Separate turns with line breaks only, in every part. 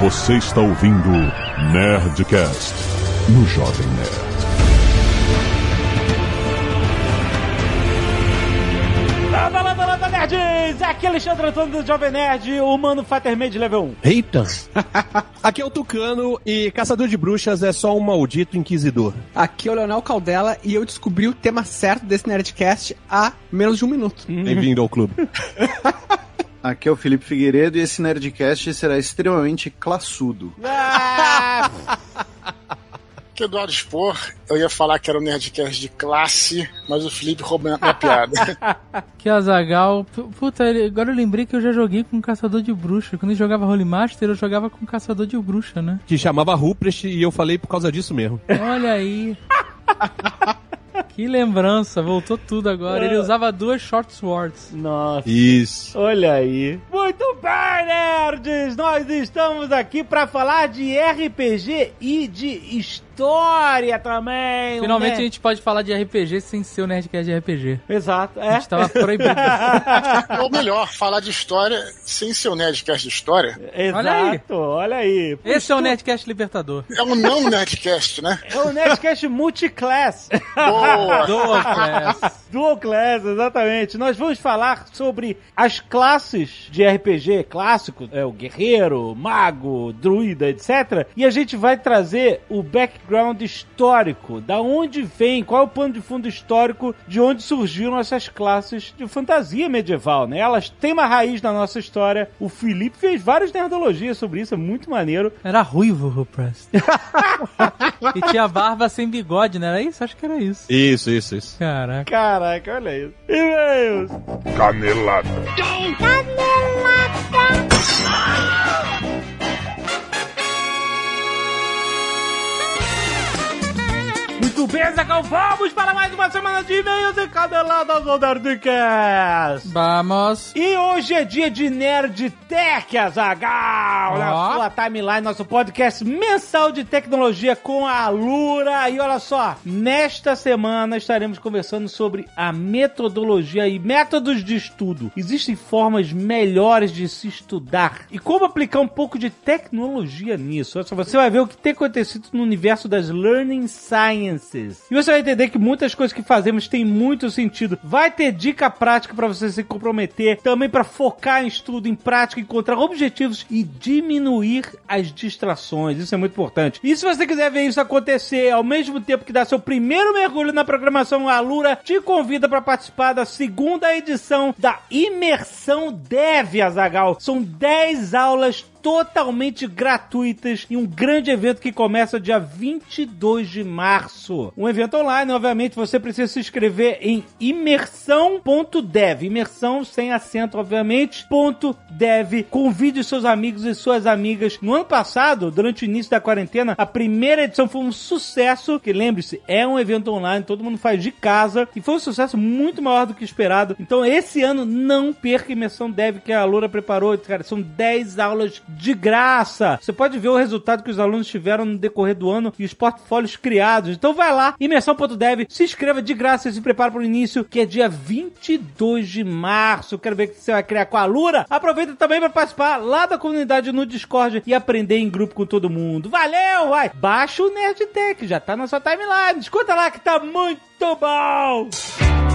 Você está ouvindo Nerdcast no Jovem Nerd.
Landa, landa, landa, nerds! Aqui é Alexandre Antônio do Jovem Nerd, o Mano Fatermade level 1.
Eita! Aqui é o Tucano e Caçador de Bruxas é só um maldito inquisidor.
Aqui é o Leonel Caldela e eu descobri o tema certo desse Nerdcast há menos de um minuto.
Bem-vindo ao clube.
Aqui é o Felipe Figueiredo e esse Nerdcast será extremamente classudo.
Ah,
Que Eduardo Spor, eu ia falar que era um Nerdcast de classe, mas o Felipe roubou minha piada.
Que Azagal. Puta, agora eu lembrei que eu já joguei com Caçador de Bruxa. Quando eu jogava Holy Master, eu jogava com Caçador de Bruxa, né?
Que chamava Ruprecht e eu falei por causa disso mesmo.
Olha aí. Que lembrança, voltou tudo agora. Ele usava duas short swords.
Nossa,
Isso.
olha aí. Muito bem, nerds! Nós estamos aqui pra falar de RPG e de história também.
Finalmente a gente pode falar de RPG sem ser o Nerdcast de RPG.
Exato,
A
é.
gente tava proibido.
Ou melhor, falar de história sem ser o Nerdcast de história.
Olha aí.
Exato, olha aí.
Esse é o Nerdcast Libertador.
É um não Nerdcast, né?
É o Nerdcast Multiclass.
Boa!
Dual Class.
Dual Class, exatamente. Nós vamos falar sobre as classes de RPG clássico, é o guerreiro, mago, druida, etc. E a gente vai trazer o background histórico, da onde vem, qual é o plano de fundo histórico de onde surgiram essas classes de fantasia medieval, né? Elas têm uma raiz na nossa história. O Felipe fez várias nerdologias sobre isso, é muito maneiro.
Era ruivo, Ruprest. e tinha barba sem bigode, não era isso? Acho que era isso.
Isso, isso, isso.
Caraca.
Caraca, olha isso. E-mails.
Canelada.
Muito bem, Zagal, vamos para mais uma semana de e-mails e caneladas do Nerdcast.
Vamos.
E hoje é dia de Nerd Tech, Azagal, na
Ó.
sua timeline, nosso podcast mensal de tecnologia com a Lura. E olha só, nesta semana estaremos conversando sobre a metodologia e métodos de estudo. Existem formas melhores de se estudar e como aplicar um pouco de tecnologia nisso. Olha só, você vai ver o que tem acontecido no universo das Learning E você vai entender que muitas coisas que fazemos têm muito sentido. Vai ter dica prática para você se comprometer, também para focar em estudo, em prática, encontrar objetivos e diminuir as distrações. Isso é muito importante. E se você quiser ver isso acontecer ao mesmo tempo que dá seu primeiro mergulho na programação, a Lura te convida para participar da segunda edição da Imersão Dev, Azagal. São 10 aulas totalmente gratuitas e um grande evento que começa dia 22 de março. Um evento online, obviamente, você precisa se inscrever em imersão.dev, imersão sem acento, obviamente, ponto .dev. Convide seus amigos e suas amigas. No ano passado, durante o início da quarentena, a primeira edição foi um sucesso, que lembre-se, é um evento online, todo mundo faz de casa e foi um sucesso muito maior do que esperado. Então, esse ano não perca a imersão Dev que a Loura preparou, cara, são 10 aulas de graça. Você pode ver o resultado que os alunos tiveram no decorrer do ano e os portfólios criados. Então vai lá, imersão.dev, se inscreva de graça e se prepara para o início, que é dia 22 de março. Quero ver o que você vai criar com a Lura. Aproveita também para participar lá da comunidade no Discord e aprender em grupo com todo mundo. Valeu, vai! Baixa o Nerdtech, já tá na sua timeline. Escuta lá que tá muito bom!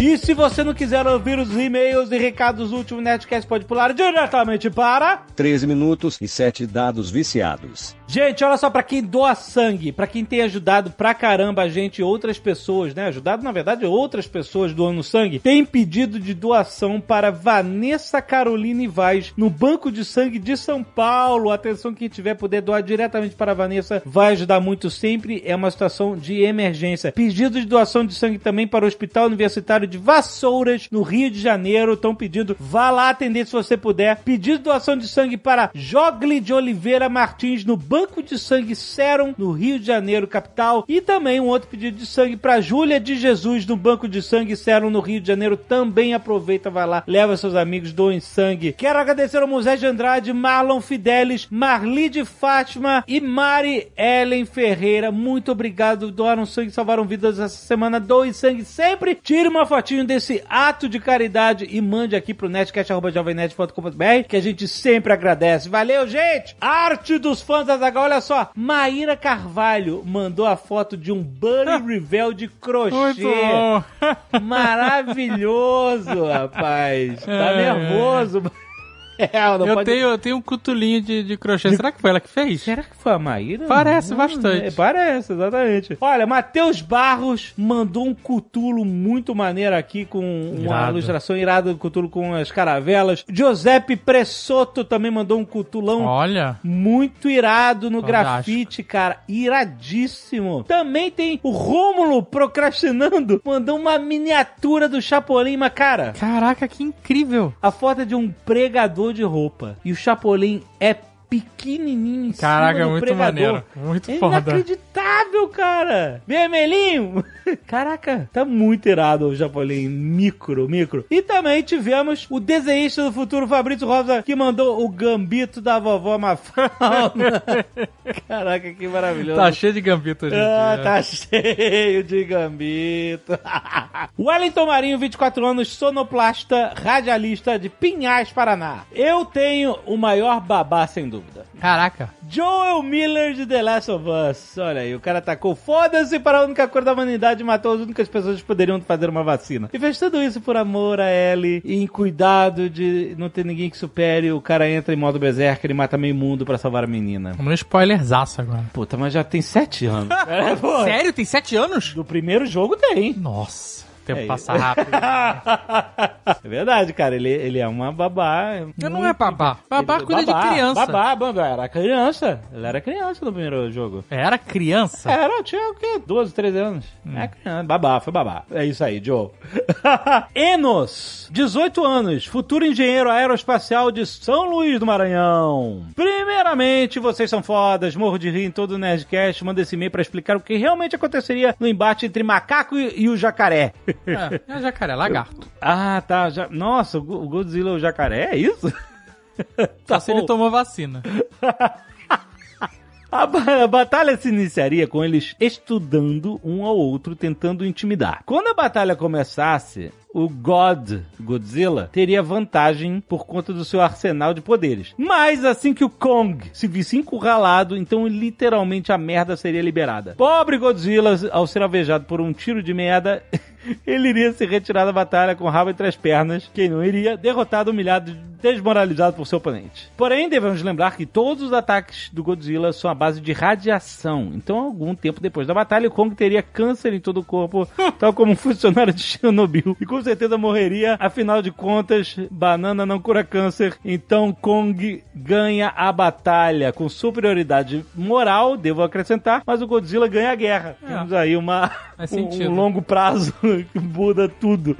E se você não quiser ouvir os e-mails e recados do último Nerdcast, pode pular diretamente para...
13 minutos e 7 dados viciados.
Gente, olha só, pra quem doa sangue, pra quem tem ajudado pra caramba a gente e outras pessoas, né? Ajudado, na verdade, outras pessoas doando sangue, tem pedido de doação para Vanessa Caroline Vaz, no Banco de Sangue de São Paulo. Atenção, quem tiver poder doar diretamente para a Vanessa vai ajudar muito sempre. É uma situação de emergência. Pedido de doação de sangue também para o Hospital Universitário de Vassouras, no Rio de Janeiro. Estão pedindo, vá lá atender se você puder. Pedido de doação de sangue para Jogli de Oliveira Martins, no Banco Banco de Sangue Serum, no Rio de Janeiro, capital. E também um outro pedido de sangue pra Júlia de Jesus, no Banco de Sangue Serum, no Rio de Janeiro. Também aproveita, vai lá, leva seus amigos, doem sangue. Quero agradecer ao Museu de Andrade, Marlon Fidelis, Marli de Fátima e Mari Ellen Ferreira. Muito obrigado, doaram sangue, salvaram vidas essa semana. Doe sangue sempre. Tire uma fotinho desse ato de caridade e mande aqui pro netcast.jovemnet.com.br que a gente sempre agradece. Valeu, gente! Arte dos fãs da Olha só. Maíra Carvalho mandou a foto de um Bunny Revel de crochê.
Muito bom.
Maravilhoso, rapaz. Tá
É,
nervoso. É, não
Eu
pode-
tenho, eu tenho um cutulinho de, de crochê. Será que foi ela que fez?
Será que foi a Maíra?
Parece bastante.
é, parece, exatamente. Olha, Matheus Barros mandou um cutulo muito maneiro aqui com uma
Irado.
ilustração irada do cutulo com as caravelas. Giuseppe Pressoto também mandou um cutulão
Olha.
muito irado no
Fantástico.
grafite, cara. Iradíssimo. Também tem o Rômulo procrastinando. Mandou uma miniatura do Chapolin, mas, cara,
Caraca, que incrível.
a foto é de um pregador de roupa. E o Chapolin é pequenininho em
Caraca,
cima
muito
pregador.
maneiro. Muito
É
foda.
inacreditável, cara. Vermelhinho. Caraca, tá muito irado o Chapolin. Micro, micro. E também tivemos o desenhista do futuro, Fabrício Rosa, que mandou o gambito da vovó Mafalda. Caraca, que maravilhoso.
Tá cheio de gambito em
Ah,
dia.
tá cheio de gambito. Wellington Marinho, 24 anos, sonoplasta, radialista de Pinhais, Paraná. Eu tenho o maior babá, sem dúvida.
Caraca.
Joel Miller de The Last of Us. Olha aí, o cara tacou foda-se para a única cor da humanidade e matou as únicas pessoas que poderiam fazer uma vacina. E fez tudo isso por amor a Ellie e em cuidado de não ter ninguém que supere. O cara entra em modo berserker e mata meio mundo para salvar a menina.
Vamos no spoilerzaço agora.
Puta, mas já tem sete anos. é.
Sério? Tem sete anos?
Do primeiro jogo tem.
Nossa. O tempo
É
passa rápido.
É verdade, cara. Ele, ele é uma babá.
Eu não é babá. Babá
Ele-
cuida de criança.
Babá, babá, era criança. Ele era criança no primeiro jogo.
Era criança?
Era, tinha o quê? 12, 13 anos. É criança. Babá, foi babá. É isso aí, Joe. Enos, 18 anos, futuro engenheiro aeroespacial de São Luís do Maranhão. Primeiramente, vocês são fodas, morro de rir em todo o Nerdcast, manda esse e-mail pra explicar o que realmente aconteceria no embate entre macaco e, e o jacaré.
É, é jacaré, lagarto.
ah, tá. Já... Nossa, o Go- o Godzilla é o jacaré, é isso?
Só se ele
bom.
tomou vacina.
A batalha se iniciaria com eles estudando um ao outro, tentando intimidar. Quando a batalha começasse, o God Godzilla teria vantagem por conta do seu arsenal de poderes. Mas assim que o Kong se visse encurralado, então literalmente a merda seria liberada. Pobre Godzilla, ao ser alvejado por um tiro de merda. Ele iria se retirar da batalha com o rabo entre as pernas, quem não iria, derrotado, humilhado, desmoralizado por seu oponente. Porém, devemos lembrar que todos os ataques do Godzilla são à base de radiação. Então, algum tempo depois da batalha, o Kong teria câncer em todo o corpo, tal como um funcionário de Chernobyl. E com certeza morreria. Afinal de contas, banana não cura câncer. Então, Kong ganha a batalha com superioridade moral, devo acrescentar, mas o Godzilla ganha a guerra.
É.
Temos aí uma,
Faz
um,
sentido.
um longo prazo que muda tudo.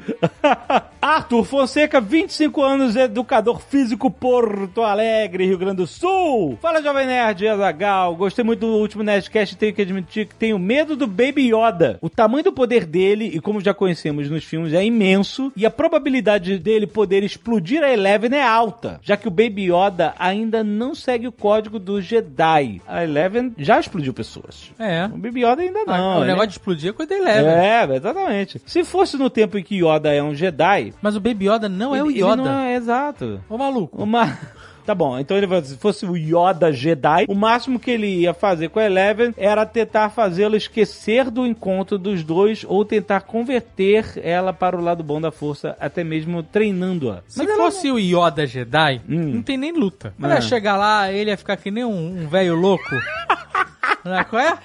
Arthur Fonseca, 25 anos, educador físico Porto Alegre, Rio Grande do Sul. Fala, Jovem Nerd, Azagal. Gostei muito do último Nerdcast e tenho que admitir que tenho medo do Baby Yoda. O tamanho do poder dele, e como já conhecemos nos filmes, é imenso, e a probabilidade dele poder explodir a Eleven é alta, já que o Baby Yoda ainda não segue o código do Jedi. A Eleven já explodiu pessoas.
É.
O Baby Yoda ainda não.
o
né?
negócio de explodir é coisa dele leve.
É, exatamente. Se fosse no tempo em que Yoda é um Jedi.
Mas o Baby Yoda não é o
ele-
Yoda.
Ele não é exato.
Ô maluco.
Uma. Tá bom, então ele se fosse o Yoda Jedi, o máximo que ele ia fazer com a Eleven era tentar fazê-lo esquecer do encontro dos dois ou tentar converter ela para o lado bom da força, até mesmo treinando-a.
Se fosse o Yoda Jedi,
Hum.
não tem nem luta. Mas
É.
ia chegar lá, ele ia ficar que nem um um velho louco. Né, qual é?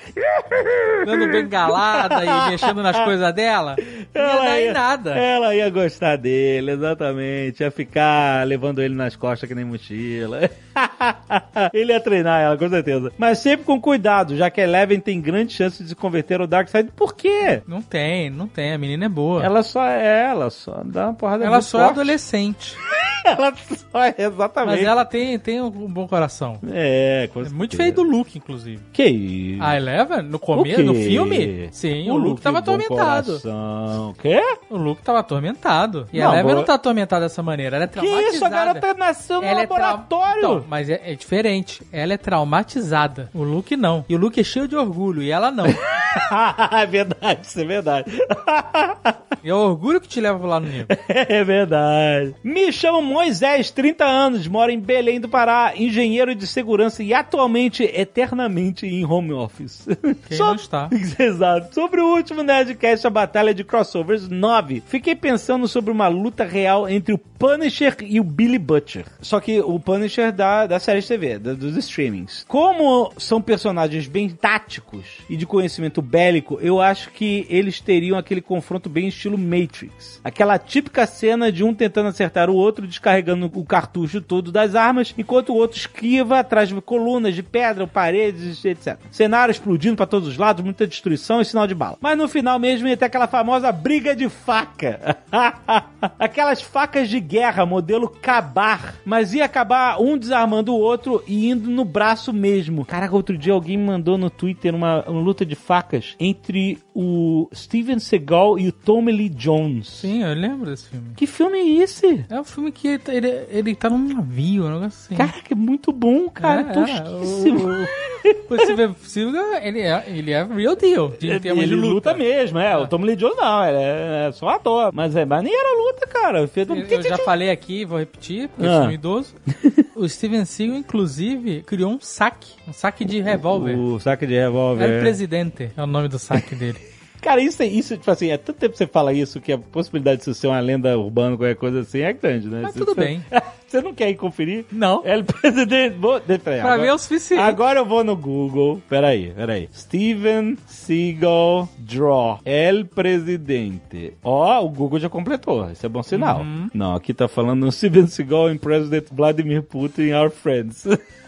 Dando bengalada e mexendo nas coisas dela. Não ia dar em nada.
Ela ia gostar dele, exatamente. Ia ficar levando ele nas costas que nem mochila. ele ia treinar ela, com certeza. Mas sempre com cuidado, já que a Eleven tem grande chance de se converter ao Darkseid. Por quê?
Não tem, não tem. A menina é boa.
Ela só é ela, só dá uma porrada
Ela só é
forte.
adolescente.
ela só é exatamente.
Mas ela tem, tem um bom coração.
É, com
É muito
certeza.
feio do Luke, inclusive.
Que isso?
A Eleven, no começo, no filme? Sim, o, Luke tava
bom
atormentado.
coração. Quê?
O Luke tava atormentado. E
Não,
a Eleven
boa-
não tá atormentada dessa maneira, ela é
Que
traumatizada.
isso? A garota nasceu no
Ela é trau-
laboratório.
Então, mas é, é diferente. Ela é traumatizada. O Luke não. E o Luke é cheio de orgulho, e ela não.
é verdade, isso é verdade.
e é o orgulho que te leva pro lado negro.
É verdade. Me chamo Moisés, 30 anos, moro em Belém do Pará, engenheiro de segurança e atualmente eternamente em home office.
Quem
Só-
não está?
Exato. Sobre o último Nerdcast, a Batalha de Crossovers 9, fiquei pensando sobre uma luta real entre o Punisher e o Billy Butcher. Só que o Punisher da, da série de TV, da- dos streamings. Como são personagens bem táticos e de conhecimento bélico, eu acho que eles teriam aquele confronto bem estilo Matrix. Aquela típica cena de um tentando acertar o outro, descarregando o cartucho todo das armas, enquanto o outro esquiva atrás de colunas de pedra, paredes, etc. Cenário explodindo para todos os lados, muita destruição e sinal de bala. Mas no final mesmo ia ter aquela famosa briga de faca. Aquelas facas de guerra, modelo Cabar. Mas ia acabar um desarmando o outro e indo no braço mesmo. Caraca, outro dia alguém mandou no Twitter uma, uma luta de facas entre o Steven Seagal e o Tommy Lee Jones.
Sim, eu lembro desse filme.
Que filme é esse?
É um filme que ele, ele, ele tá num navio, um negócio assim.
Caraca, é muito bom, cara.
É,
tosquíssimo.
O, o Steven Seagal, ele é, ele é real deal, de termos
ele
de luta.
luta mesmo, é. O Tommy Lee Jones não, ele é, é só ator. Mas é maneira a luta, cara.
Eu eu já falei aqui, vou repetir, porque
Ah.
eu sou um idoso. O Steven Seagal, inclusive, criou um saque. Um saque de revólver.
O saque de revólver.
Era o presidente, é o nome do saque dele.
Cara, isso, é- isso, tipo assim, é tanto tempo que você fala isso que a possibilidade de isso ser uma lenda urbana, qualquer coisa assim, é grande, né?
Mas
Você-
tudo
você-
bem.
Você não quer ir conferir?
Não.
El presidente. Vou, peraí,
Pra
agora,
mim é o suficiente.
Agora eu vou no Google. Peraí, peraí. Steven Seagal Draw. El Presidente. Ó, o Google já completou. Isso é bom sinal.
Uhum.
Não, aqui tá falando Steven Seagal em President Vladimir Putin, our friends.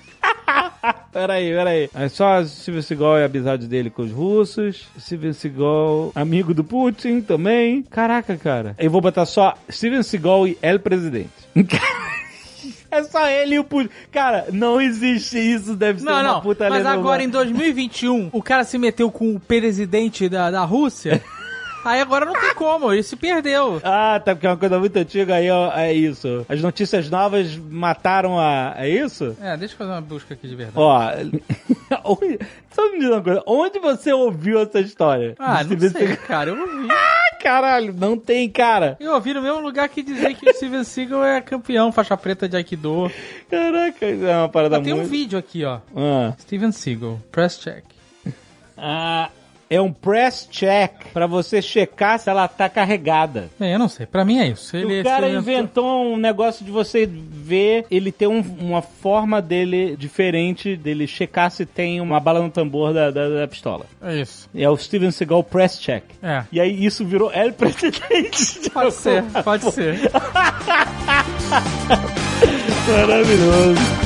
Peraí, peraí. É só Steven Seagal e a amizade dele com os russos. Steven Seagal, amigo do Putin também. Caraca, cara. Eu vou botar só Steven Seagal e El Presidente. É só ele e o Putin. Cara, não existe isso, deve ser
Não,
uma
não.
puta
Mas agora em
urbana.
2021, o cara se meteu com o presidente da, da Rússia. Aí agora não tem como, ele se perdeu.
Ah, tá, porque é uma coisa muito antiga, aí ó, é isso. As notícias novas mataram a... É isso?
É, deixa eu fazer uma busca aqui de verdade.
Ó, onde- só me diz uma coisa, onde você ouviu essa história?
ah, não sei,
Seagal-
cara, eu ouvi.
Caralho, não tem, cara.
Eu ouvi no mesmo lugar que dizer que o Steven Seagal é campeão faixa preta de Aikido.
Caraca, é uma parada
Ah, tem um
muito...
vídeo aqui, ó.
Ah.
Steven Seagal, press check.
Ah, é um press check pra você checar se ela tá carregada.
Bem, eu não sei, pra mim é isso. Ele
o cara
experimentou-
inventou um negócio de você ver, ele ter um- uma forma dele diferente, dele checar se tem uma bala no tambor da, da, da pistola.
É isso.
E é o Steven Seagal Press Check.
É.
E aí isso virou El Presidente.
Pode ser, pode ser.
Maravilhoso.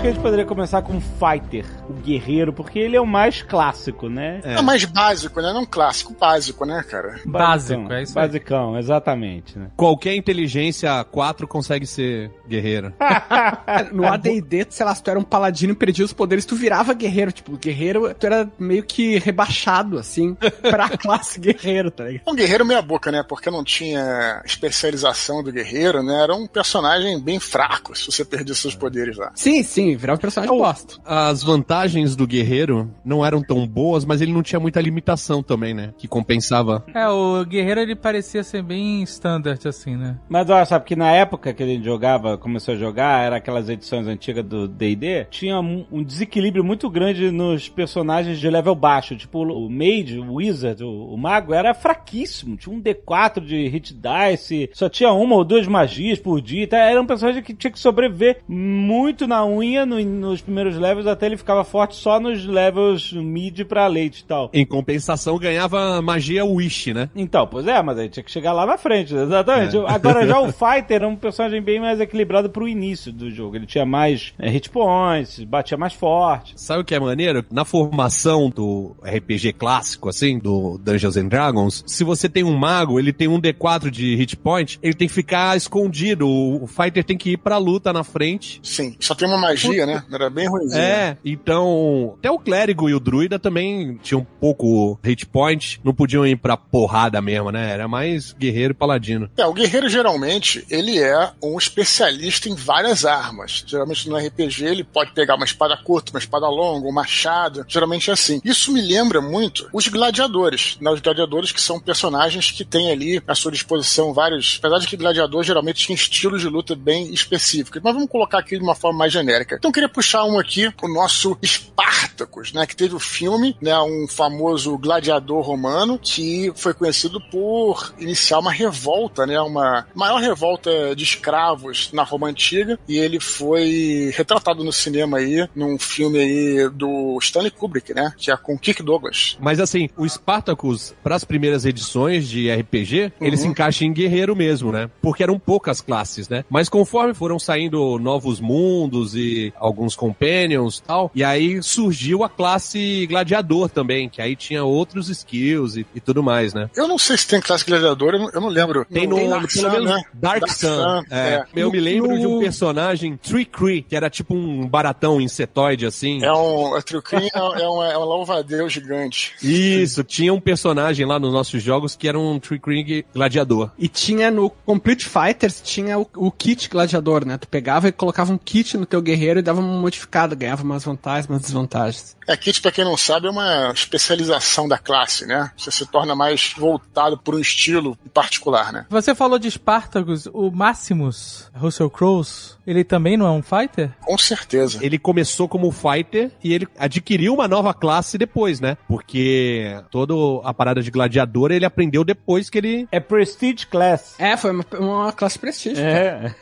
Acho que a gente poderia começar com o Fighter, o guerreiro, porque ele é o mais clássico, né?
É. mais básico, né? Não clássico, básico, né, cara?
Básico, é isso aí.
Basicão, exatamente, né?
Qualquer inteligência 4 consegue ser guerreiro.
No AD&D, sei lá, se tu era um paladino e perdia os poderes, tu virava guerreiro. Tipo, guerreiro, tu era meio que rebaixado, assim, pra classe guerreiro, tá ligado?
Um guerreiro meia boca, né? Porque não tinha especialização do guerreiro, né? Era um personagem bem fraco se você perdia seus poderes lá.
Sim, sim, virava um personagem bosta.
As vantagens do guerreiro não eram tão boas, mas ele não tinha muita limitação também, né? Que compensava.
É, o guerreiro ele parecia ser bem standard, assim, né?
Mas olha, sabe que na época que a gente jogava, começou a jogar, era aquelas edições antigas do D&D, tinha um, um desequilíbrio muito grande nos personagens de level baixo, tipo o Mage, o Wizard, o, o Mago, era fraquíssimo, tinha um D4 de hit dice, só tinha uma ou duas magias por dia, então era um personagem que tinha que sobreviver muito na unha no- nos primeiros levels, até ele ficava forte só nos levels mid pra late e tal.
Em compensação, ganhava magia Wish, né?
Então, pois é, mas aí tinha que chegar lá na frente, exatamente.
É.
Agora já o Fighter é um personagem bem mais equilibrado. pro início do jogo. Ele tinha mais é, hit points, batia mais forte.
Sabe o que é maneiro? Na formação do RPG clássico, assim, do Dungeons and Dragons, se você tem um mago, ele tem um D4 de hit point, ele tem que ficar escondido. O fighter tem que ir pra luta na frente.
Sim, só tem uma magia, né? Era bem ruimzinho.
É, então. Até o clérigo e o druida também tinham pouco hit point, não podiam ir pra porrada mesmo, né? Era mais guerreiro e paladino.
É, o guerreiro geralmente, ele é um especialista em várias armas. Geralmente no RPG ele pode pegar uma espada curta, uma espada longa, um machado. Geralmente é assim. Isso me lembra muito os gladiadores. Né? Os gladiadores que são personagens que têm ali à sua disposição vários. Apesar de que gladiador geralmente tinha estilos de luta bem específicos. Mas vamos colocar aqui de uma forma mais genérica. Então eu queria puxar um aqui, o nosso Spartacus, né? Que teve o filme, né? Um famoso gladiador romano que foi conhecido por iniciar uma revolta, né? Uma maior revolta de escravos na Roma Antiga. E ele foi retratado no cinema aí, num filme aí do Stanley Kubrick, né? Que é com Kirk Douglas.
Mas assim, o Spartacus, para as primeiras edições de RPG, ele se encaixa em guerreiro mesmo, né? Porque eram poucas classes, né? Mas conforme foram saindo novos mundos e alguns companions e tal, e aí surgiu a classe gladiador também, que aí tinha outros skills e, e tudo mais, né?
Eu não sei se tem classe gladiador, eu não, eu não lembro.
Tem no,
Dark
pelo
Sun,
menos
né?
Dark, Sun. é.
é.
Eu me lembro
No-
de um personagem, Trickree, que era tipo um baratão insetoide assim.
É um. A é, é um, é um louva-a-Deus gigante.
Isso, tinha um personagem lá nos nossos jogos que era um Trickree gladiador.
E tinha no Complete Fighters, tinha o, o kit gladiador, né? Tu pegava e colocava um kit no teu guerreiro e dava uma modificada, ganhava umas vantagens, umas desvantagens.
É, kit, pra quem não sabe, é uma especialização da classe, né? Você se torna mais voltado por um estilo em particular, né?
Você falou de Spartacus, o Maximus Russell Crowe, ele também não é um fighter?
Com certeza.
Ele começou como fighter e ele adquiriu uma nova classe depois, né? Porque toda a parada de gladiador ele aprendeu depois que ele.
É Prestige Class.
É, foi uma, uma classe prestígio.
É.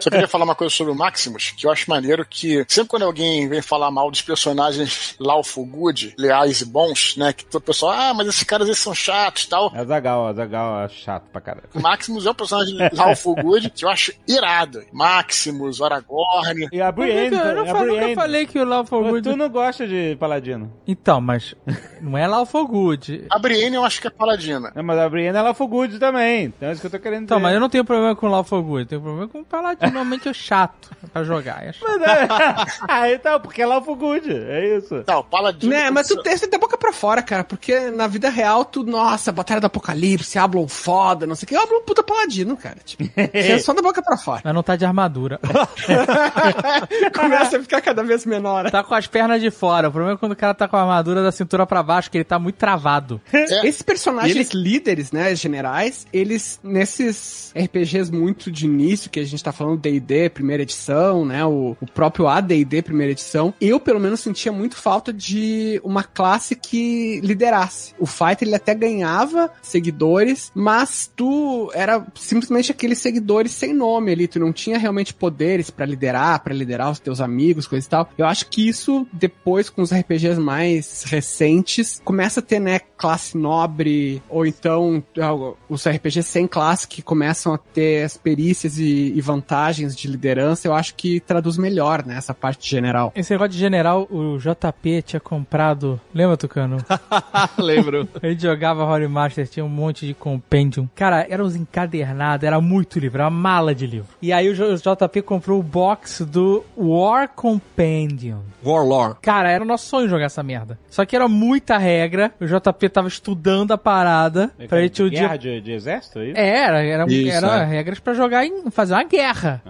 Só queria falar uma coisa sobre o Maximus, que eu acho maneiro que sempre quando alguém vem falar mal dos personagens lawful good, leais e bons, né? Que todo pessoal, ah, mas esses caras eles são chatos e tal.
É Zagal, a Zagal é chato pra caralho.
O Maximus é um personagem lawful good que eu acho irado. Maximus, Aragorn.
E a
Eu
Brienne,
eu não
Brienne.
falei que o Lawful Good...
Tu não gosta de paladino.
Então, mas não é Lawful Good.
A Brienne eu acho que é paladina.
Não, mas a Brienne ela foi good também. Então é isso que eu tô querendo
Então,
dizer.
mas eu não tenho problema com Lawful Good, eu tenho problema com o Paladino, normalmente é chato pra jogar. É chato.
Mas é- ah, então, porque ela foi good. É isso.
Não, o paladino.
Né, mas tu tem, você tem a boca pra fora, cara, porque na vida real tu, nossa, Batalha do Apocalipse, Ablon foda, não sei o que, Ablon puta paladino, cara. Tipo, é só da boca pra fora.
Mas não tá de armadura.
Começa a ficar cada vez menor.
tá com as pernas de fora. O problema é quando o cara tá com a armadura da cintura pra baixo, que ele tá muito travado.
É.
Esses personagens líderes, né, generais, eles, nesses RPGs muito de início, que a gente tá falando D&D, primeira edição, né, o, o próprio AD&D, primeira edição, eu, pelo menos, sentia muito falta de uma classe que liderasse. O Fighter, ele até ganhava seguidores, mas tu era simplesmente aqueles seguidores sem nome ali, tu não tinha realmente poderes pra liderar, pra liderar os teus amigos, coisa e tal. Eu acho que isso, depois, com os RPGs mais recentes, começa a ter, né, classe nobre, ou então ah, os RPGs sem classe que começam a ter as perícias e, e vantagens de liderança, eu acho que traduz melhor, né, essa parte general.
Esse negócio de general, o JP tinha comprado. Lembra, Tucano?
Lembro.
A gente jogava Holy Master, tinha um monte de compendium. Cara, eram uns encadernados, era muito livro, era uma mala de livro. E aí o o JP comprou o box do War Compendium.
Warlord.
Cara, era o nosso sonho jogar essa merda. Só que era muita regra. O JP tava estudando a parada pra gente o
Guerra
dia.
de, de exército aí?
É, Era, era,
Isso,
era
é.
regras pra jogar em fazer uma guerra.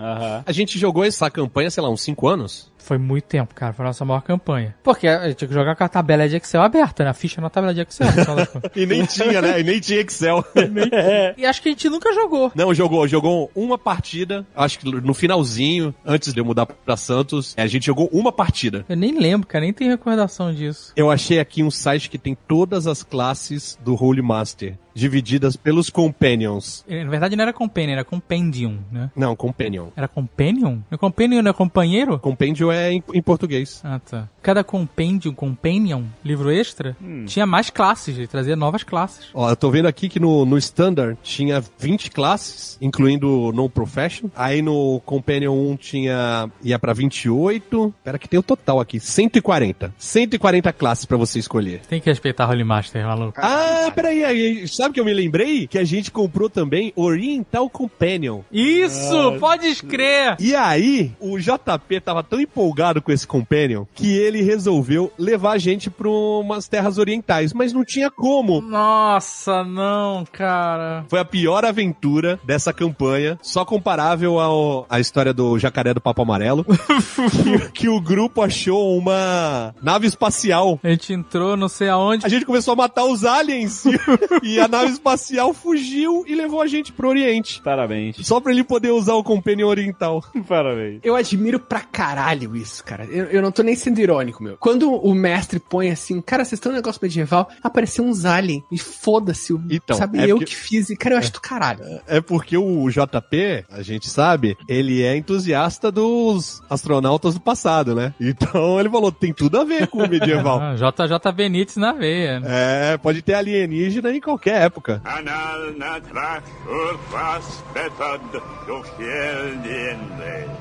A gente jogou essa campanha, sei lá, uns 5 anos.
Foi muito tempo, cara. Foi a nossa maior campanha. Porque a gente tinha que jogar com a tabela de Excel aberta, né? A ficha na tabela de Excel.
E nem tinha, né? E nem tinha Excel.
e acho que a gente nunca jogou.
Não, jogou, jogou uma partida, acho que no finalzinho, antes de eu mudar pra Santos, a gente jogou uma partida.
Eu nem lembro, cara. Nem tenho recordação disso.
Eu achei aqui um site que tem todas as classes do Holy Master. divididas pelos companions.
Na verdade não era companion, era compendium, né?
Não, companion.
Era companion? É companion não é companheiro?
Compêndio é em, em português.
Ah, tá. Cada compêndio, companion, livro extra, tinha mais classes, ele trazia novas classes.
Ó, eu tô vendo aqui que no, no Standard tinha 20 classes, incluindo no Profession. Aí no Companion 1 tinha. ia pra 28. Pera que tem o total aqui: 140. 140 classes pra você escolher.
Tem que respeitar Holy Master, maluco.
Ah, peraí, aí, sabe que eu me lembrei? Que a gente comprou também Oriental Companion.
Isso, pode escrever!
E aí, o JP tava tão empolgado com esse Companion que ele resolveu levar a gente pra umas terras orientais, mas não tinha como.
Nossa, não, cara.
Foi a pior aventura dessa campanha, só comparável ao, à história do jacaré do Papo Amarelo, que, que o grupo achou uma nave espacial.
A gente entrou não sei aonde.
A gente começou a matar os aliens e a nave espacial fugiu e levou a gente pro Oriente.
Parabéns.
Só pra ele poder usar o Companion Oriental.
Parabéns.
Eu admiro pra caralho isso, cara. Eu, eu não tô nem sendo irônico, meu. Quando o mestre põe assim, cara, vocês estão no negócio medieval, apareceu uns aliens e foda-se, o-
Então,
sabe?
é
eu
porque-
que fiz. E, cara, eu acho do caralho.
É porque o JP, a gente sabe, ele é entusiasta dos astronautas do passado, né? Então ele falou, tem tudo a ver com o medieval.
Ah, JJ Benítez na veia. né?
É, pode ter alienígena em qualquer época.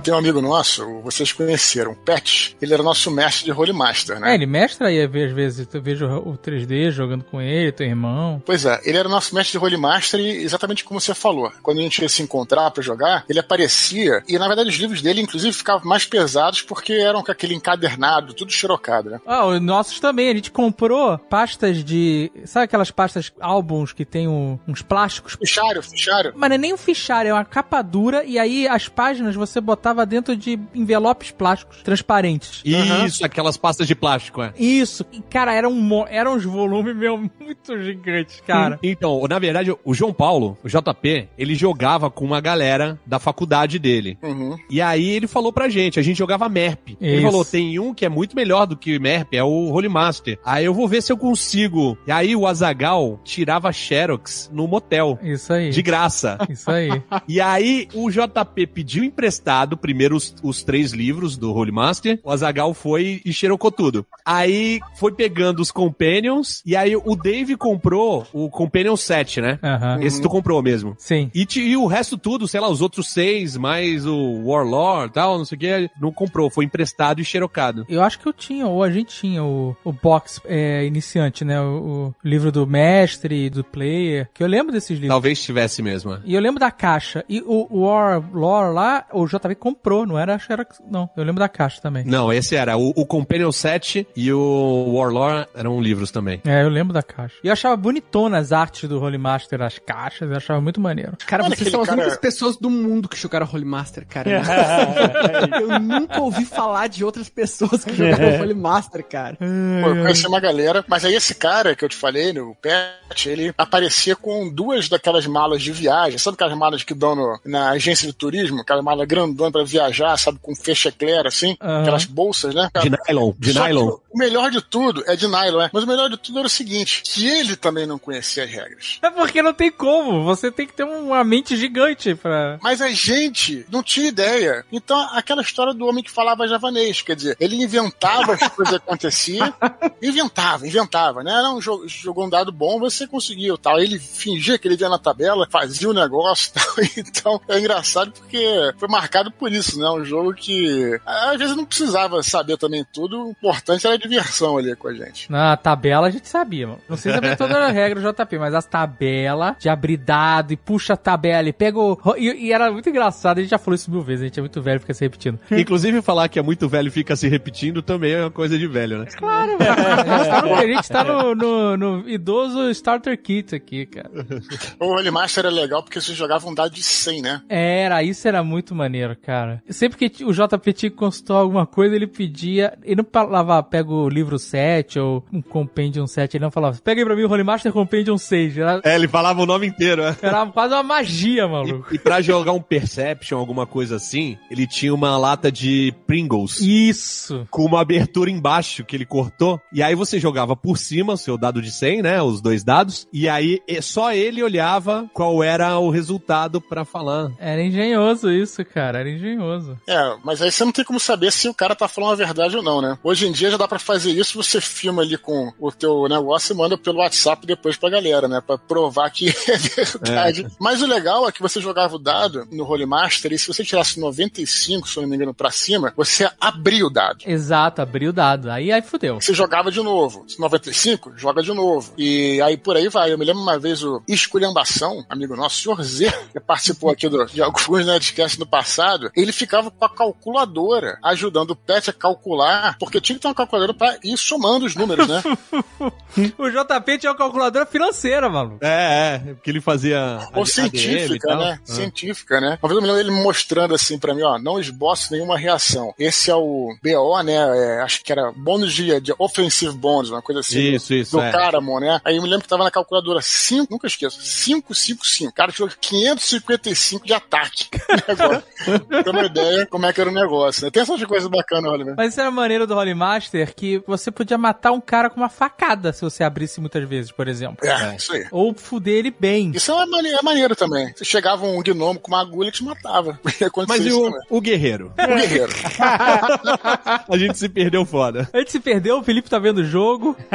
Tem um amigo nosso, vocês conheceram, o Pet, ele era nosso mestre de Holy Master, né?
É, ele mestra aí, às vezes, eu vejo o 3D jogando com ele, teu irmão.
Pois é, ele era nosso mestre de Holy Master e exatamente como você falou. Quando a gente ia se encontrar pra jogar, ele aparecia e na verdade os livros dele inclusive ficavam mais pesados porque eram com aquele encadernado, tudo xerocado, né?
Ah, os nossos também. A gente comprou pastas de. Sabe aquelas pastas álbuns que tem um- uns plásticos?
Fichário, fichário.
Mas não é nem um fichário, é uma capa dura e aí as páginas você botava dentro de envelopes plásticos transparentes.
Isso, aquelas pastas de plástico, é.
Isso. E, cara, eram, eram uns volumes, meu, muito gigantes, cara.
Então, na verdade, o João Paulo, o JP, ele jogava com uma galera da faculdade dele.
Uhum.
E aí ele falou pra gente, a gente jogava MERP. Ele
Isso.
falou, tem um que é muito melhor do que o MERP, é o Holy Master. Aí eu vou ver se eu consigo. E aí o Azagal tirava Xerox no motel.
Isso aí.
De graça.
Isso aí.
E aí o JP pediu emprestado primeiro os, os três livros do Holy Master. O Azagal foi e xerocou tudo. Aí foi pegando os Companions. E aí o Dave comprou o Companion 7, né?
Aham.
Esse tu comprou mesmo.
Sim.
E, e o resto tudo, sei lá, os outros seis, mais o Warlord e tal, não sei o que, não comprou. Foi emprestado e xerocado.
Eu acho que eu tinha, ou a gente tinha o, o box é, iniciante, né? O, o livro do mestre, do player. Que eu lembro desses livros.
Talvez tivesse mesmo. é.
E eu lembro da caixa. E o o War Lore lá, o JV comprou, não era Xerox, não. Eu lembro da caixa também.
Não, esse era. O, o Companion 7 e o Warlord eram livros também.
É, eu lembro da caixa. E eu achava bonitona as artes do Holy Master, as caixas, eu achava muito maneiro.
Cara,
Olha
vocês são as
cara-
únicas pessoas do mundo que jogaram Holy Master, cara. eu nunca ouvi falar de outras pessoas que jogaram Holy Master, cara.
Pô, eu conheci uma galera, mas aí esse cara que eu te falei, no Pet, ele aparecia com duas daquelas malas de viagem, sabe aquelas malas que dão no- na agência de turismo, aquela mala grandona pra viajar, sabe, com fecha eclair, assim,
Aham.
aquelas bolsas, né?
De nylon, de nylon.
O melhor de tudo é de nylon, é. Mas o melhor de tudo era o seguinte, que ele também não conhecia as regras.
É porque não tem como, você tem que ter uma mente gigante pra...
Mas a gente não tinha ideia. Então, aquela história do homem que falava javanês, quer dizer, ele inventava as coisas que aconteciam, inventava, inventava, né? Não, jogou, jogou um dado bom, você conseguiu, tal. Ele fingia que ele via na tabela, fazia o negócio, tal. Então, é engraçado porque foi marcado por isso, né? Um jogo que às vezes não precisava saber também tudo, o importante era diversão ali com a gente.
Na tabela a gente sabia, mano. Não sei saber toda a regra do JP, mas as tabelas de abrir dado e puxa a tabela e pega o... E, e era muito engraçado, a gente já falou isso mil vezes, a gente é muito velho, fica se repetindo.
Inclusive, falar que é muito velho e fica se repetindo também é uma coisa de velho, né?
Claro, mano. A gente tá no, a gente tá no, no- no idoso Starter Kit aqui, cara.
O Holy Master era legal porque você jogava um dado de 100, né?
Era, isso era muito maneiro, cara. Sempre que o JP tinha que consultar alguma coisa, ele pedia. Ele não falava, pega pega o livro 7 ou um Compendium 7, ele não falava, pega aí pra mim o Holy Master Compendium 6. Era,
É, ele falava o nome inteiro, né?
era quase uma magia, maluco.
E, e pra jogar um Perception, alguma coisa assim, ele tinha uma lata de Pringles.
Isso.
com uma abertura embaixo que ele cortou. E aí você jogava por cima o seu dado de 100, né? Os dois dados. E aí só ele olhava qual era o resultado pra falar.
Era engenhoso isso, cara. Era engenhoso.
É, mas aí você não tem como saber se o cara tá falando a verdade ou não, né? Hoje em dia já dá pra fazer isso, você filma ali com o teu negócio e manda pelo WhatsApp depois pra galera, né? Pra provar que é verdade. Mas o legal é que você jogava o dado no Holy Master e se você tirasse 95, se eu não me engano, pra cima, você abria o dado.
Exato, abriu o dado. Aí, aí fudeu.
Você jogava de novo. 95, joga de novo. E aí por aí vai. Eu me lembro uma vez o Esculhambação, amigo nosso, o senhor Z, que participou aqui do, de alguns Nerdcasts no passado, ele ficava com a calculadora ajudando o Pet a calcular, porque tinha que ter uma calculadora pra ir somando os números, né?
O JP tinha uma calculadora financeira, maluco.
É, é, porque ele fazia.
Ou científica, né?
Ah.
Científica, né? Uma vez eu me lembro ele mostrando assim pra mim, ó, não esboço nenhuma reação. Esse é o BO, né? É, acho que era bônus de, de offensive bonus, uma coisa assim.
Isso,
do,
isso,
Do
é.
Caramon, né? Aí eu me lembro que tava na calculadora 5, nunca esqueço, 555. O cara tirou 555 de ataque. Agora, Tem uma ideia como é que era o negócio, né? Tem essas coisas bacanas, olha, né?
Mas isso era maneiro do Holy Master que você podia matar um cara com uma facada se você abrisse muitas vezes, por exemplo.
É, isso aí.
Ou fuder ele bem.
Isso é maneiro, é maneiro também. Você chegava um gnomo com uma agulha e te matava. Aconteceu
Mas e o, o guerreiro?
O guerreiro.
A gente se perdeu foda.
A gente se perdeu, o Felipe tá vendo o jogo.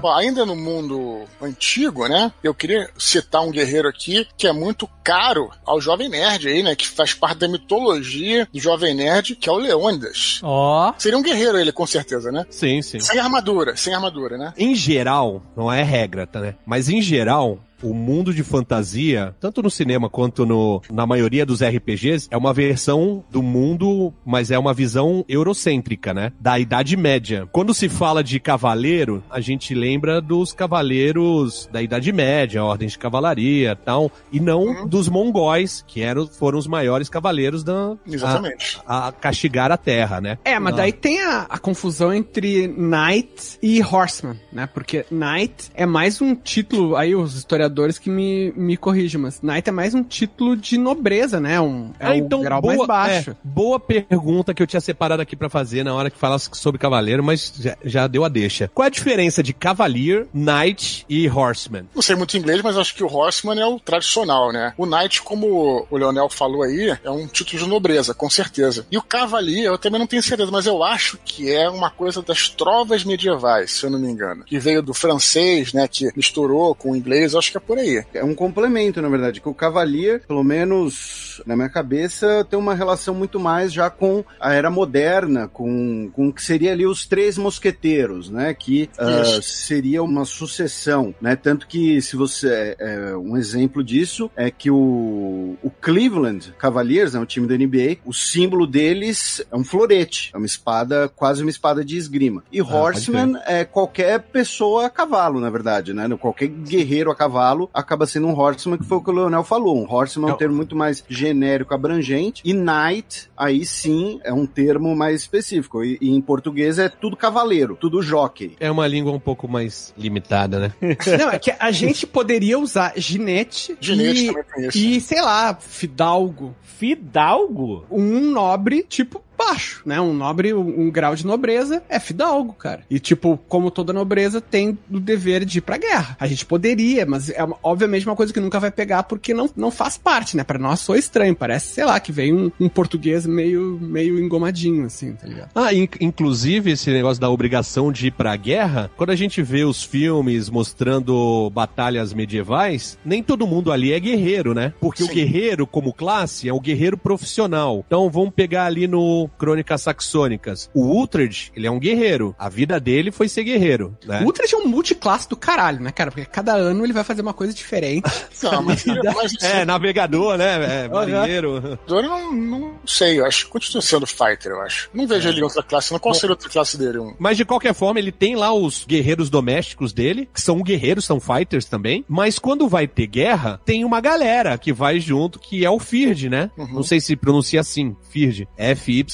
Bom, ainda no mundo antigo, né? Eu queria citar um guerreiro aqui que é muito caro ao Jovem Nerd aí, né? Que faz parte da mitologia do Jovem Nerd, que é o Leônidas.
Ó.
Seria um guerreiro ele, com certeza, né?
Sim, sim.
Sem armadura, sem armadura, né?
Em geral, não é regra, tá, né? Mas em geral, o mundo de fantasia, tanto no cinema quanto no, na maioria dos RPGs, é uma versão do mundo, mas é uma visão eurocêntrica, né? Da Idade Média. Quando se fala de cavaleiro, a gente lembra dos cavaleiros da Idade Média, ordens de cavalaria tal, e não dos mongóis, que eram, foram os maiores cavaleiros da,
Exatamente.
a, a castigar a terra, né?
É, mas
Ah.
daí tem a, a confusão entre Knight e Horseman, né? Porque Knight é mais um título, aí os historiadores que me, me corrigem, mas Knight é mais um título de nobreza, né? Um, é o grau mais baixo.
é, boa pergunta que eu tinha separado aqui pra fazer na hora que falasse sobre cavaleiro, mas já, já deu a deixa. Qual é a diferença de cavalier, knight e horseman?
Não sei muito inglês, mas acho que o Horseman é o tradicional, né? O Knight, como o Leonel falou aí, é um título de nobreza, com certeza. E o Cavalier, eu também não tenho certeza, mas eu acho que é uma coisa das trovas medievais, se eu não me engano. Que veio do francês, né? Que misturou com o inglês, eu acho que é por aí.
É um complemento, na verdade, que o Cavalier, pelo menos na minha cabeça, tem uma relação muito mais já com a era moderna, com, com o que seria ali os três mosqueteiros, né? Que ah,
Isso.
seria uma sucessão, né? Tanto que se você é, um exemplo disso é que o, o Cleveland Cavaliers, é um time da NBA, o símbolo deles é um florete, é uma espada, quase uma espada de esgrima. E
pode
Horseman é qualquer pessoa a cavalo, na verdade, né? Qualquer guerreiro a cavalo acaba sendo um horseman, que foi o que o Leonel falou. Um horseman é um termo muito mais genérico, abrangente. E knight, aí sim, é um termo mais específico. E, e em português é tudo cavaleiro, tudo jockey.
É uma língua um pouco mais limitada, né?
Não, é que a gente poderia usar ginete,
Ginete
e,
também conheço.
e, sei lá, fidalgo.
Fidalgo?
Um nobre, tipo, baixo, né? Um nobre, um, um grau de nobreza é fidalgo, cara. E, tipo, como toda nobreza, tem o dever de ir pra guerra. A gente poderia, mas é uma- obviamente uma coisa que nunca vai pegar porque não, não faz parte, né? Pra nós soa estranho. Parece, sei lá, que veio um, um português meio, meio engomadinho, assim, tá ligado?
Ah, in- inclusive esse negócio da obrigação de ir pra guerra, quando a gente vê os filmes mostrando batalhas medievais, nem todo mundo ali é guerreiro, né? Porque o
Sim.
guerreiro, como classe, é o guerreiro profissional. Então vamos pegar ali no Crônicas Saxônicas. O Uhtred, ele é um guerreiro. A vida dele foi ser guerreiro, né?
O Utrecht é um multiclasse do caralho, né, cara? Porque cada ano ele vai fazer uma coisa diferente.
Não, mas, mas
É, navegador, né? É, marinheiro.
eu não, não sei, eu acho que continua sendo fighter, eu acho. Não vejo ele em outra classe, não. Qual seria outra classe dele? Um...
Mas de qualquer forma, ele tem lá os guerreiros domésticos dele, que são guerreiros, são fighters também. Mas quando vai ter guerra, tem uma galera que vai junto, que é o Fird, né? Não sei se pronuncia assim, Fird.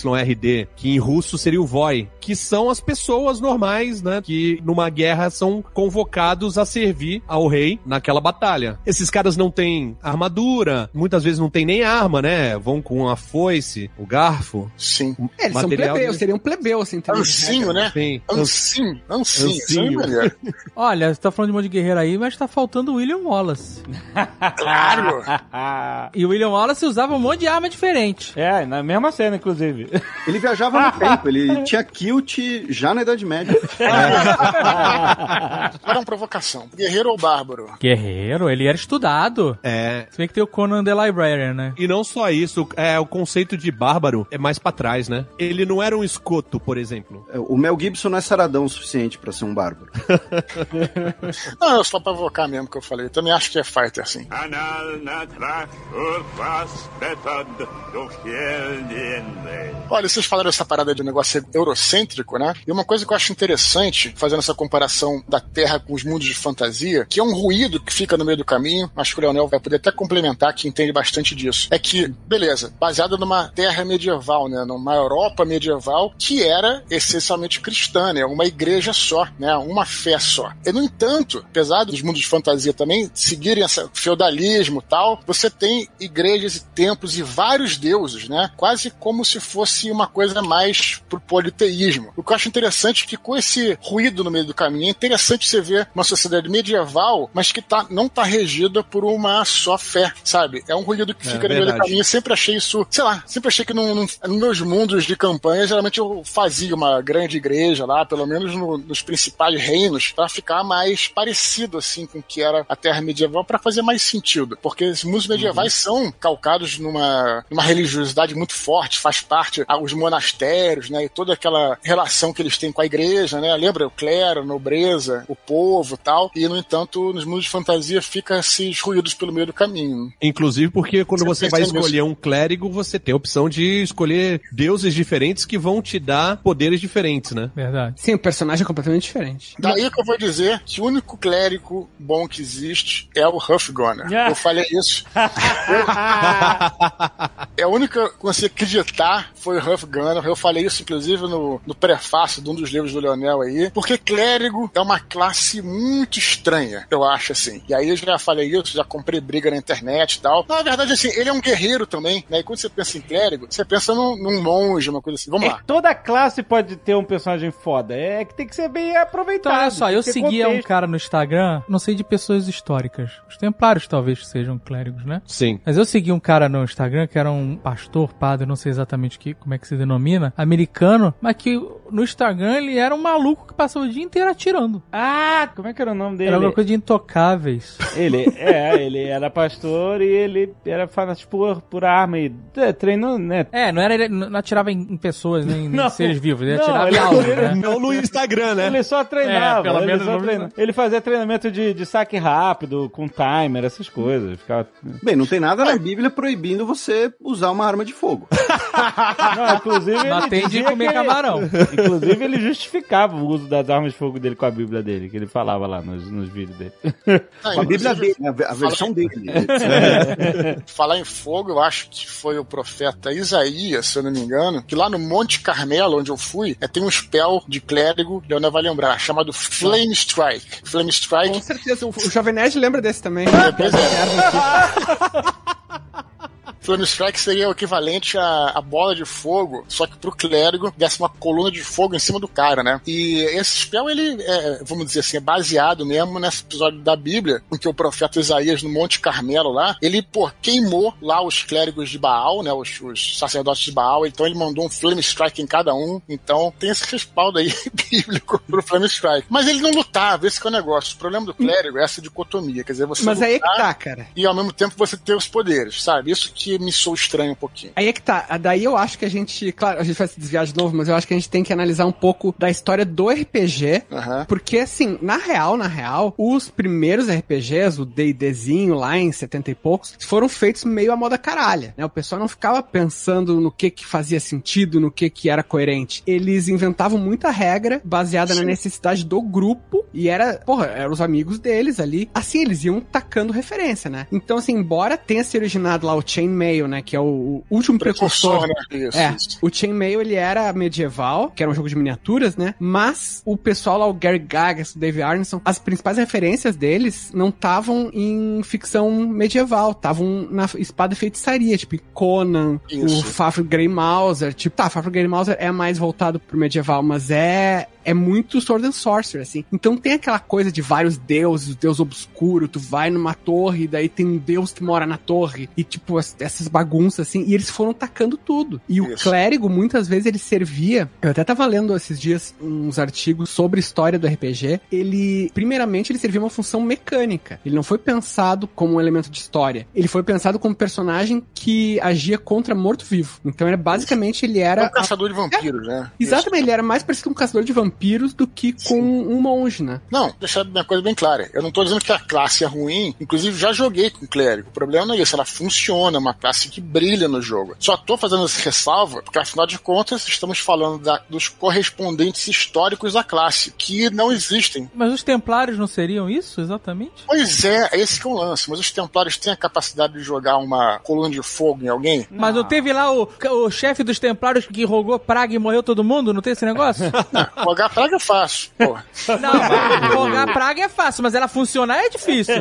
F-Y-R-D, que em russo seria o Voi. Que são as pessoas normais, né? Que numa guerra são convocados a servir ao rei naquela batalha. Esses caras não têm armadura, muitas vezes não tem nem arma, né? Vão com a foice, o garfo.
Sim.
É, eles são
Material
plebeus,
de-
seriam plebeus, assim, também.
Ancinho, né?
Sim.
Ancinho, ancinho.
Ancinho.
É maneiro.
Olha, você tá falando de um monte de guerreiro aí, mas tá faltando o William Wallace.
Claro.
E o William Wallace usava um monte de arma diferente.
É, na mesma cena, inclusive.
Ele viajava no tempo, ele tinha kilt já na Idade Média.
Agora é uma provocação. Guerreiro ou bárbaro?
Guerreiro, ele era estudado.
É.
Se bem que tem o Conan the Librarian, né?
E não só isso, é o conceito de bárbaro é mais pra trás, né? Ele não era um escoto, por exemplo.
O Mel Gibson não é saradão o suficiente pra ser um bárbaro.
Não, é só pra provocar mesmo que eu falei. Eu também acho que é fighter, assim.
Anal natrach urvas betad dochielnienle.
Olha, vocês falaram essa parada de negócio eurocêntrico, né? E uma coisa que eu acho interessante, fazendo essa comparação da Terra com os mundos de fantasia, que é um ruído que fica no meio do caminho, acho que o Leonel vai poder até complementar, que entende bastante disso. É que, beleza, baseada numa Terra medieval, né? Numa Europa medieval, que era essencialmente cristã, né? Uma igreja só, né? Uma fé só. E, no entanto, apesar dos mundos de fantasia também seguirem esse feudalismo tal, você tem igrejas e templos e vários deuses, né? Quase como se fosse uma coisa mais pro politeísmo. O que eu acho interessante é que com esse ruído no meio do caminho, é interessante você ver uma sociedade medieval, mas que tá, não tá regida por uma só fé, sabe? É um ruído que
É,
fica no meio do caminho. Eu sempre achei isso, sei lá, sempre achei que num, num- nos meus mundos de campanha, geralmente eu fazia uma grande igreja lá, pelo menos no- nos principais reinos, pra ficar mais parecido assim com o que era a Terra medieval, pra fazer mais sentido. Porque os mundos medievais são calcados numa, numa religiosidade muito forte, faz parte os monastérios, né, e toda aquela relação que eles têm com a igreja, né? Lembra o clero, a nobreza, o povo, tal. E no entanto, nos mundos de fantasia fica esses ruídos pelo meio do caminho.
Inclusive porque quando
Você
você vai escolher um clérigo, você tem a opção de escolher deuses diferentes que vão te dar poderes diferentes, né?
Verdade.
Sim, o personagem é completamente diferente.
Daí que eu vou dizer que o único clérigo bom que existe é o Huffgunner. Eu falei isso. É a única que você acreditar foi o Huffgunner. Eu falei isso, inclusive, no, no prefácio de um dos livros do Leonel aí. Porque clérigo é uma classe muito estranha, eu acho, assim. E aí eu já falei isso, já comprei briga na internet e tal. Na verdade, assim, ele é um guerreiro também, né? E quando você pensa em clérigo, você pensa num, num monge, uma coisa assim. Vamos
É
lá.
toda classe pode ter um personagem foda. É que tem que ser bem aproveitado.
Então, olha só, eu seguia um
contexto.
cara no Instagram, não sei de pessoas históricas. Os templários talvez sejam clérigos, né?
Sim.
Mas eu segui um cara no Instagram que era um pastor, padre, não sei exatamente que, como é que se denomina, americano, mas que no Instagram ele era um maluco que passava o dia inteiro atirando.
Ah, como é que era o nome dele?
Era uma coisa de intocáveis.
Ele, é, ele era pastor e ele era fanático por, por arma e é, treinou, né?
É, não era ele não atirava em, em pessoas, nem, em seres vivos, ele
Não,
atirava
ele-
em algo, né?
Não no Instagram, né?
Ele só treinava.
É, pelo
ele
menos
só
não-
treina- Ele fazia treinamento de, de saque rápido, com timer, essas coisas. Ficava...
Bem, não tem nada na Bíblia proibindo você usar uma arma de fogo.
Não, inclusive ele
tem de
dizia
comer
ele-
camarão.
Inclusive ele justificava o uso das armas de fogo dele com a Bíblia dele, que ele falava lá nos, nos vídeos dele.
Ah,
Com a Bíblia dele, né? a ve- a versão dele.
Falar em fogo, eu acho que foi o profeta Isaías, se eu não me engano, que lá no Monte Carmelo, onde eu fui, é, tem um spell de clérigo, Leonel vai lembrar, chamado Flame Strike. Flame
Com
Strike
certeza, o, o Jovem Nerd lembra desse também.
pois é. Flame Strike seria o equivalente à, à bola de fogo, só que pro clérigo desse uma coluna de fogo em cima do cara, né? E esse spell, ele, é, vamos dizer assim, é baseado mesmo nesse episódio da Bíblia, em que o profeta Isaías, no Monte Carmelo lá, ele, pô, queimou lá os clérigos de Baal, né? Os, os sacerdotes de Baal, então ele mandou um Flame Strike em cada um. Então tem esse respaldo aí bíblico pro Flame Strike. Mas ele não lutava, esse que é o negócio. O problema do clérigo é essa dicotomia, quer dizer, você
Mas aí é que tá, cara.
e ao mesmo tempo você ter os poderes, sabe? Isso que que me sou estranho um pouquinho.
Aí é que tá. Daí eu acho que a gente. Claro, a gente vai se desviar de novo, mas eu acho que a gente tem que analisar um pouco da história do RPG.
Aham.
Porque, assim, na real, na real, os primeiros RPGs, o D&Dzinho lá em 70 e poucos, foram feitos meio à moda caralha, né? O pessoal não ficava pensando no que que fazia sentido, no que que era coerente. Eles inventavam muita regra baseada na necessidade do grupo e era, porra, eram os amigos deles ali. Assim, eles iam tacando referência, né? Então, assim, embora tenha se originado lá o Chainmail, né? Que é o, último precursor
né? Isso,
é,
isso.
o Chainmail ele era medieval, que era um jogo de miniaturas, né? Mas o pessoal lá, o Gary Gygax, o Dave Arneson, as principais referências deles não estavam em ficção medieval, estavam na espada e feitiçaria, tipo Conan,
Isso.
o Fafnir Grey Mauser, tipo, tá, Fafnir Grey Mauser é mais voltado pro medieval, mas é é muito Sword and Sorcery, assim. Então tem aquela coisa de vários deuses, o deus obscuro, tu vai numa torre, daí tem um deus que mora na torre, e tipo, as- essas bagunças, assim, e eles foram tacando tudo. E o
Isso.
clérigo, muitas vezes, ele servia, eu até tava lendo esses dias uns artigos sobre história do RPG, ele, primeiramente, ele servia uma função mecânica. Ele não foi pensado como um elemento de história. Ele foi pensado como personagem que agia contra morto-vivo. Então, ele, basicamente, ele
É
era...
um caçador de vampiros, né?
Exatamente, ele era mais parecido com um caçador de vampiros do que com um monge, né?
Não, deixar minha coisa bem clara. Eu não tô dizendo que a classe é ruim. Inclusive, já joguei com clérigo. O problema não é isso. Ela funciona, é uma classe que brilha no jogo. Só tô fazendo essa ressalva porque, afinal de contas, estamos falando da- dos correspondentes históricos da classe, que não existem.
Mas os templários não seriam isso, exatamente?
Pois é, esse que é o lance. Mas os templários têm a capacidade de jogar uma coluna de fogo em alguém?
Mas não teve lá o, o chefe dos templários que rogou praga e morreu todo mundo? Não tem esse negócio?
Jogar praga é fácil. Pô.
Não, mas rogar praga é fácil, mas ela funcionar é difícil.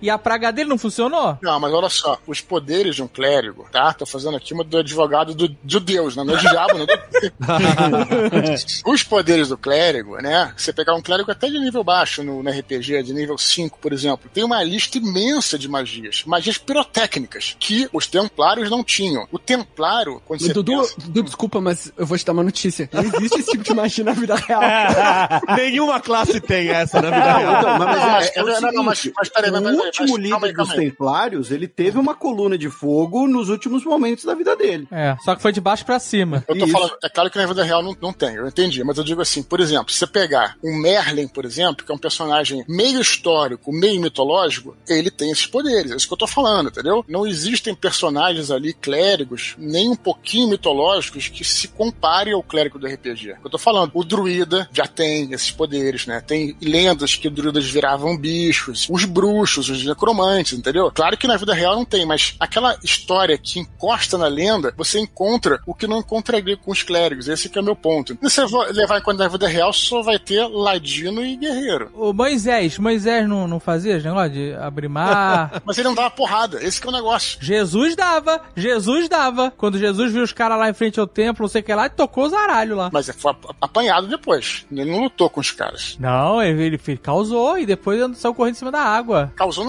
E a praga dele não funcionou?
Não, mas olha só, os poderes de um clérigo, tá? Tô fazendo aqui uma do advogado do, de Deus, né? não é de diabo, não. os poderes do clérigo, né? Você pegar um clérigo até de nível baixo no, no RPG, de nível 5, por exemplo, tem uma lista imensa de magias, magias pirotécnicas, que os templários não tinham. O templário, quando você
Dudu,
pensa-
Dudu, desculpa, mas eu vou te dar uma notícia. Não existe esse tipo de magia na vida real.
Nenhuma classe tem essa na vida real.
então, mas, mas é, é
não,
o
não, não, mas- mas peraí, mas-
o
mas- mas-
último
calma aí,
líder dos
calma aí.
Templários, ele teve uma coluna de fogo nos últimos momentos da vida dele.
É, só que foi de baixo pra cima.
Eu tô
Isso.
falando, é claro que na vida real não, não tem, eu entendi, mas eu digo assim, por exemplo, se você pegar um Merlin, por exemplo, que é um personagem meio histórico, meio mitológico, ele tem esses poderes, é isso que eu tô falando, entendeu? Não existem personagens ali, clérigos, nem um pouquinho mitológicos, que se comparem ao clérigo do RPG. É o que Eu tô falando, o druida já tem esses poderes, né? Tem lendas que druidas viravam bichos, os bruxos, os necromantes, entendeu? Claro que na vida real não tem, mas aquela história que encosta na lenda, você encontra o que não encontraria com os clérigos. Esse que é o meu ponto. E você levar em conta na vida real, só vai ter ladino e guerreiro.
O Moisés, Moisés não, não fazia esse negócio de abrir mar?
Mas ele não uma porrada, esse que é o negócio.
Jesus dava, Jesus dava. Quando Jesus viu os caras lá em frente ao templo, não sei o que lá, ele tocou os aralhos lá.
Mas foi ap- apanhado depois. Ele não lutou com os caras.
Não, ele, ele causou e depois ele saiu correndo em cima da água.
Causou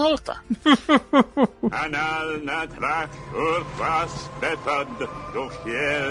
do fiel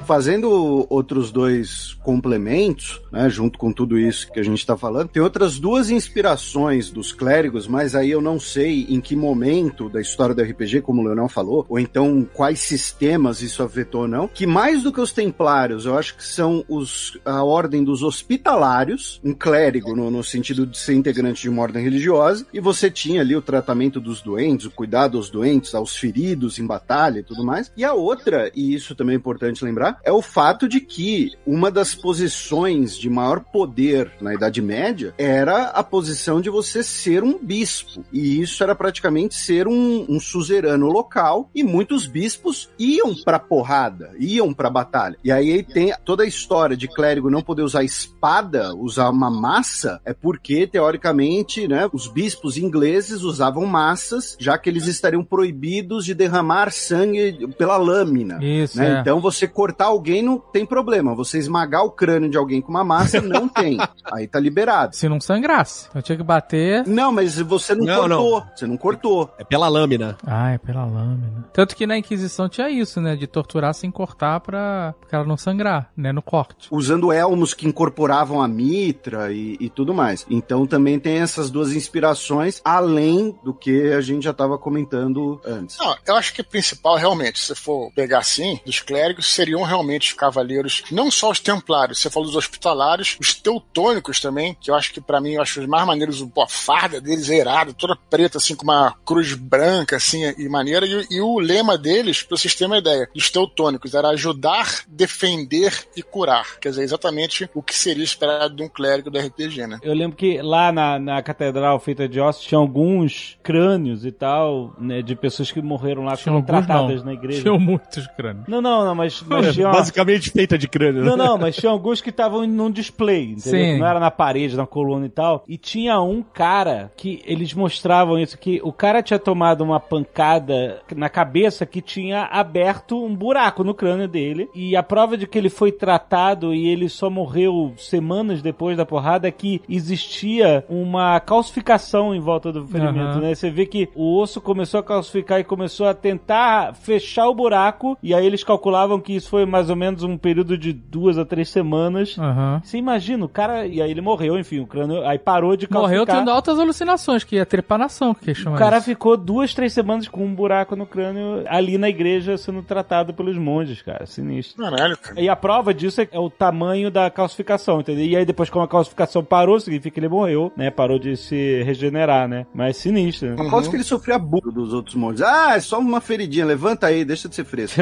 Fazendo outros dois complementos, né, junto com tudo isso que a gente tá falando, tem outras duas inspirações dos clérigos, mas aí eu não sei em que momento da história do RPG, como o Leonel falou, ou então quais sistemas isso afetou ou não, que mais do que os templários, eu acho que são os, ordem dos hospitalários, um clérigo no, no sentido de ser integrante de uma ordem religiosa, e você tinha ali o tratamento dos doentes, o cuidado aos doentes, aos feridos em batalha e tudo mais. E a outra, e isso também é importante lembrar, é o fato de que uma das posições de maior poder na Idade Média era a posição de você ser um bispo. E isso era praticamente ser um, um suzerano local, e muitos bispos iam pra porrada, iam pra batalha. E aí tem toda a história de clérigo não poder usar espada, usar uma massa, é porque, teoricamente, né, os bispos ingleses usavam massas, já que eles estariam proibidos de derramar sangue pela lâmina.
Isso,
né?
é.
Então você cortar alguém não tem problema. Você esmagar o crânio de alguém com uma massa não tem. Aí tá liberado.
Se não sangrasse. Eu tinha que bater.
Não, mas você não,
Não,
cortou. Você não cortou.
É pela lâmina.
Ah, é pela lâmina. Tanto que na Inquisição tinha isso, né? De torturar sem cortar pra, pra ela não sangrar, né? No corte.
Usando elmos que incorporavam a mitra e, e tudo mais. Então também tem essas duas inspirações, além do que a gente já estava comentando antes.
Não, eu acho que o principal, realmente, se for pegar assim, dos clérigos seriam realmente os cavaleiros, não só os templários, você falou dos hospitalários, os teutônicos também, que eu acho que para mim, eu acho os mais maneiros, a farda deles é irada, toda preta, assim, com uma cruz branca, assim, e maneira, e, e o lema deles, pra vocês terem uma ideia, dos teutônicos, era ajudar, defender e curar. Quer dizer, exatamente o que seria esperado de um clérigo do RPG, né?
Eu lembro que lá na, na catedral feita de ossos tinha alguns crânios e tal, né, de pessoas que morreram lá,
Tinha
foram
alguns,
tratadas
não.
na igreja.
Tinham muitos crânios.
Não, não, não, mas, mas tinha uma...
Basicamente feita de crânio. né?
Não, não, mas tinha alguns que estavam num display, entendeu?
Sim.
Não era na parede, na coluna e tal. E tinha um cara que eles mostravam isso, que o cara tinha tomado uma pancada na cabeça que tinha aberto um buraco no crânio dele. E a prova de que ele foi tratado e ele só morreu semanas depois da porrada é que existia uma calcificação em volta do ferimento,
Aham.
né? Você vê que o osso começou a calcificar e começou a tentar fechar o buraco. E aí eles calculavam que isso foi mais ou menos um período de duas a três semanas.
Aham.
Você imagina, o cara. E aí ele morreu, enfim, o crânio. Aí parou de calcificar.
Morreu tendo altas alucinações, que é trepanação, que chama
O cara
isso.
ficou duas, três semanas com um buraco no crânio ali na igreja sendo tratado pelos monges, cara. Sinistro.
Caralho, cara.
E a prova disso é é o tamanho da calcificação, entendeu? E aí depois, como a calcificação parou, significa que ele morreu, né? Parou de se regenerar, né? Mas sinistro, né?
Aposto que ele sofreu abuso dos outros montes. Ah, é só uma feridinha, levanta aí, deixa de ser fresco.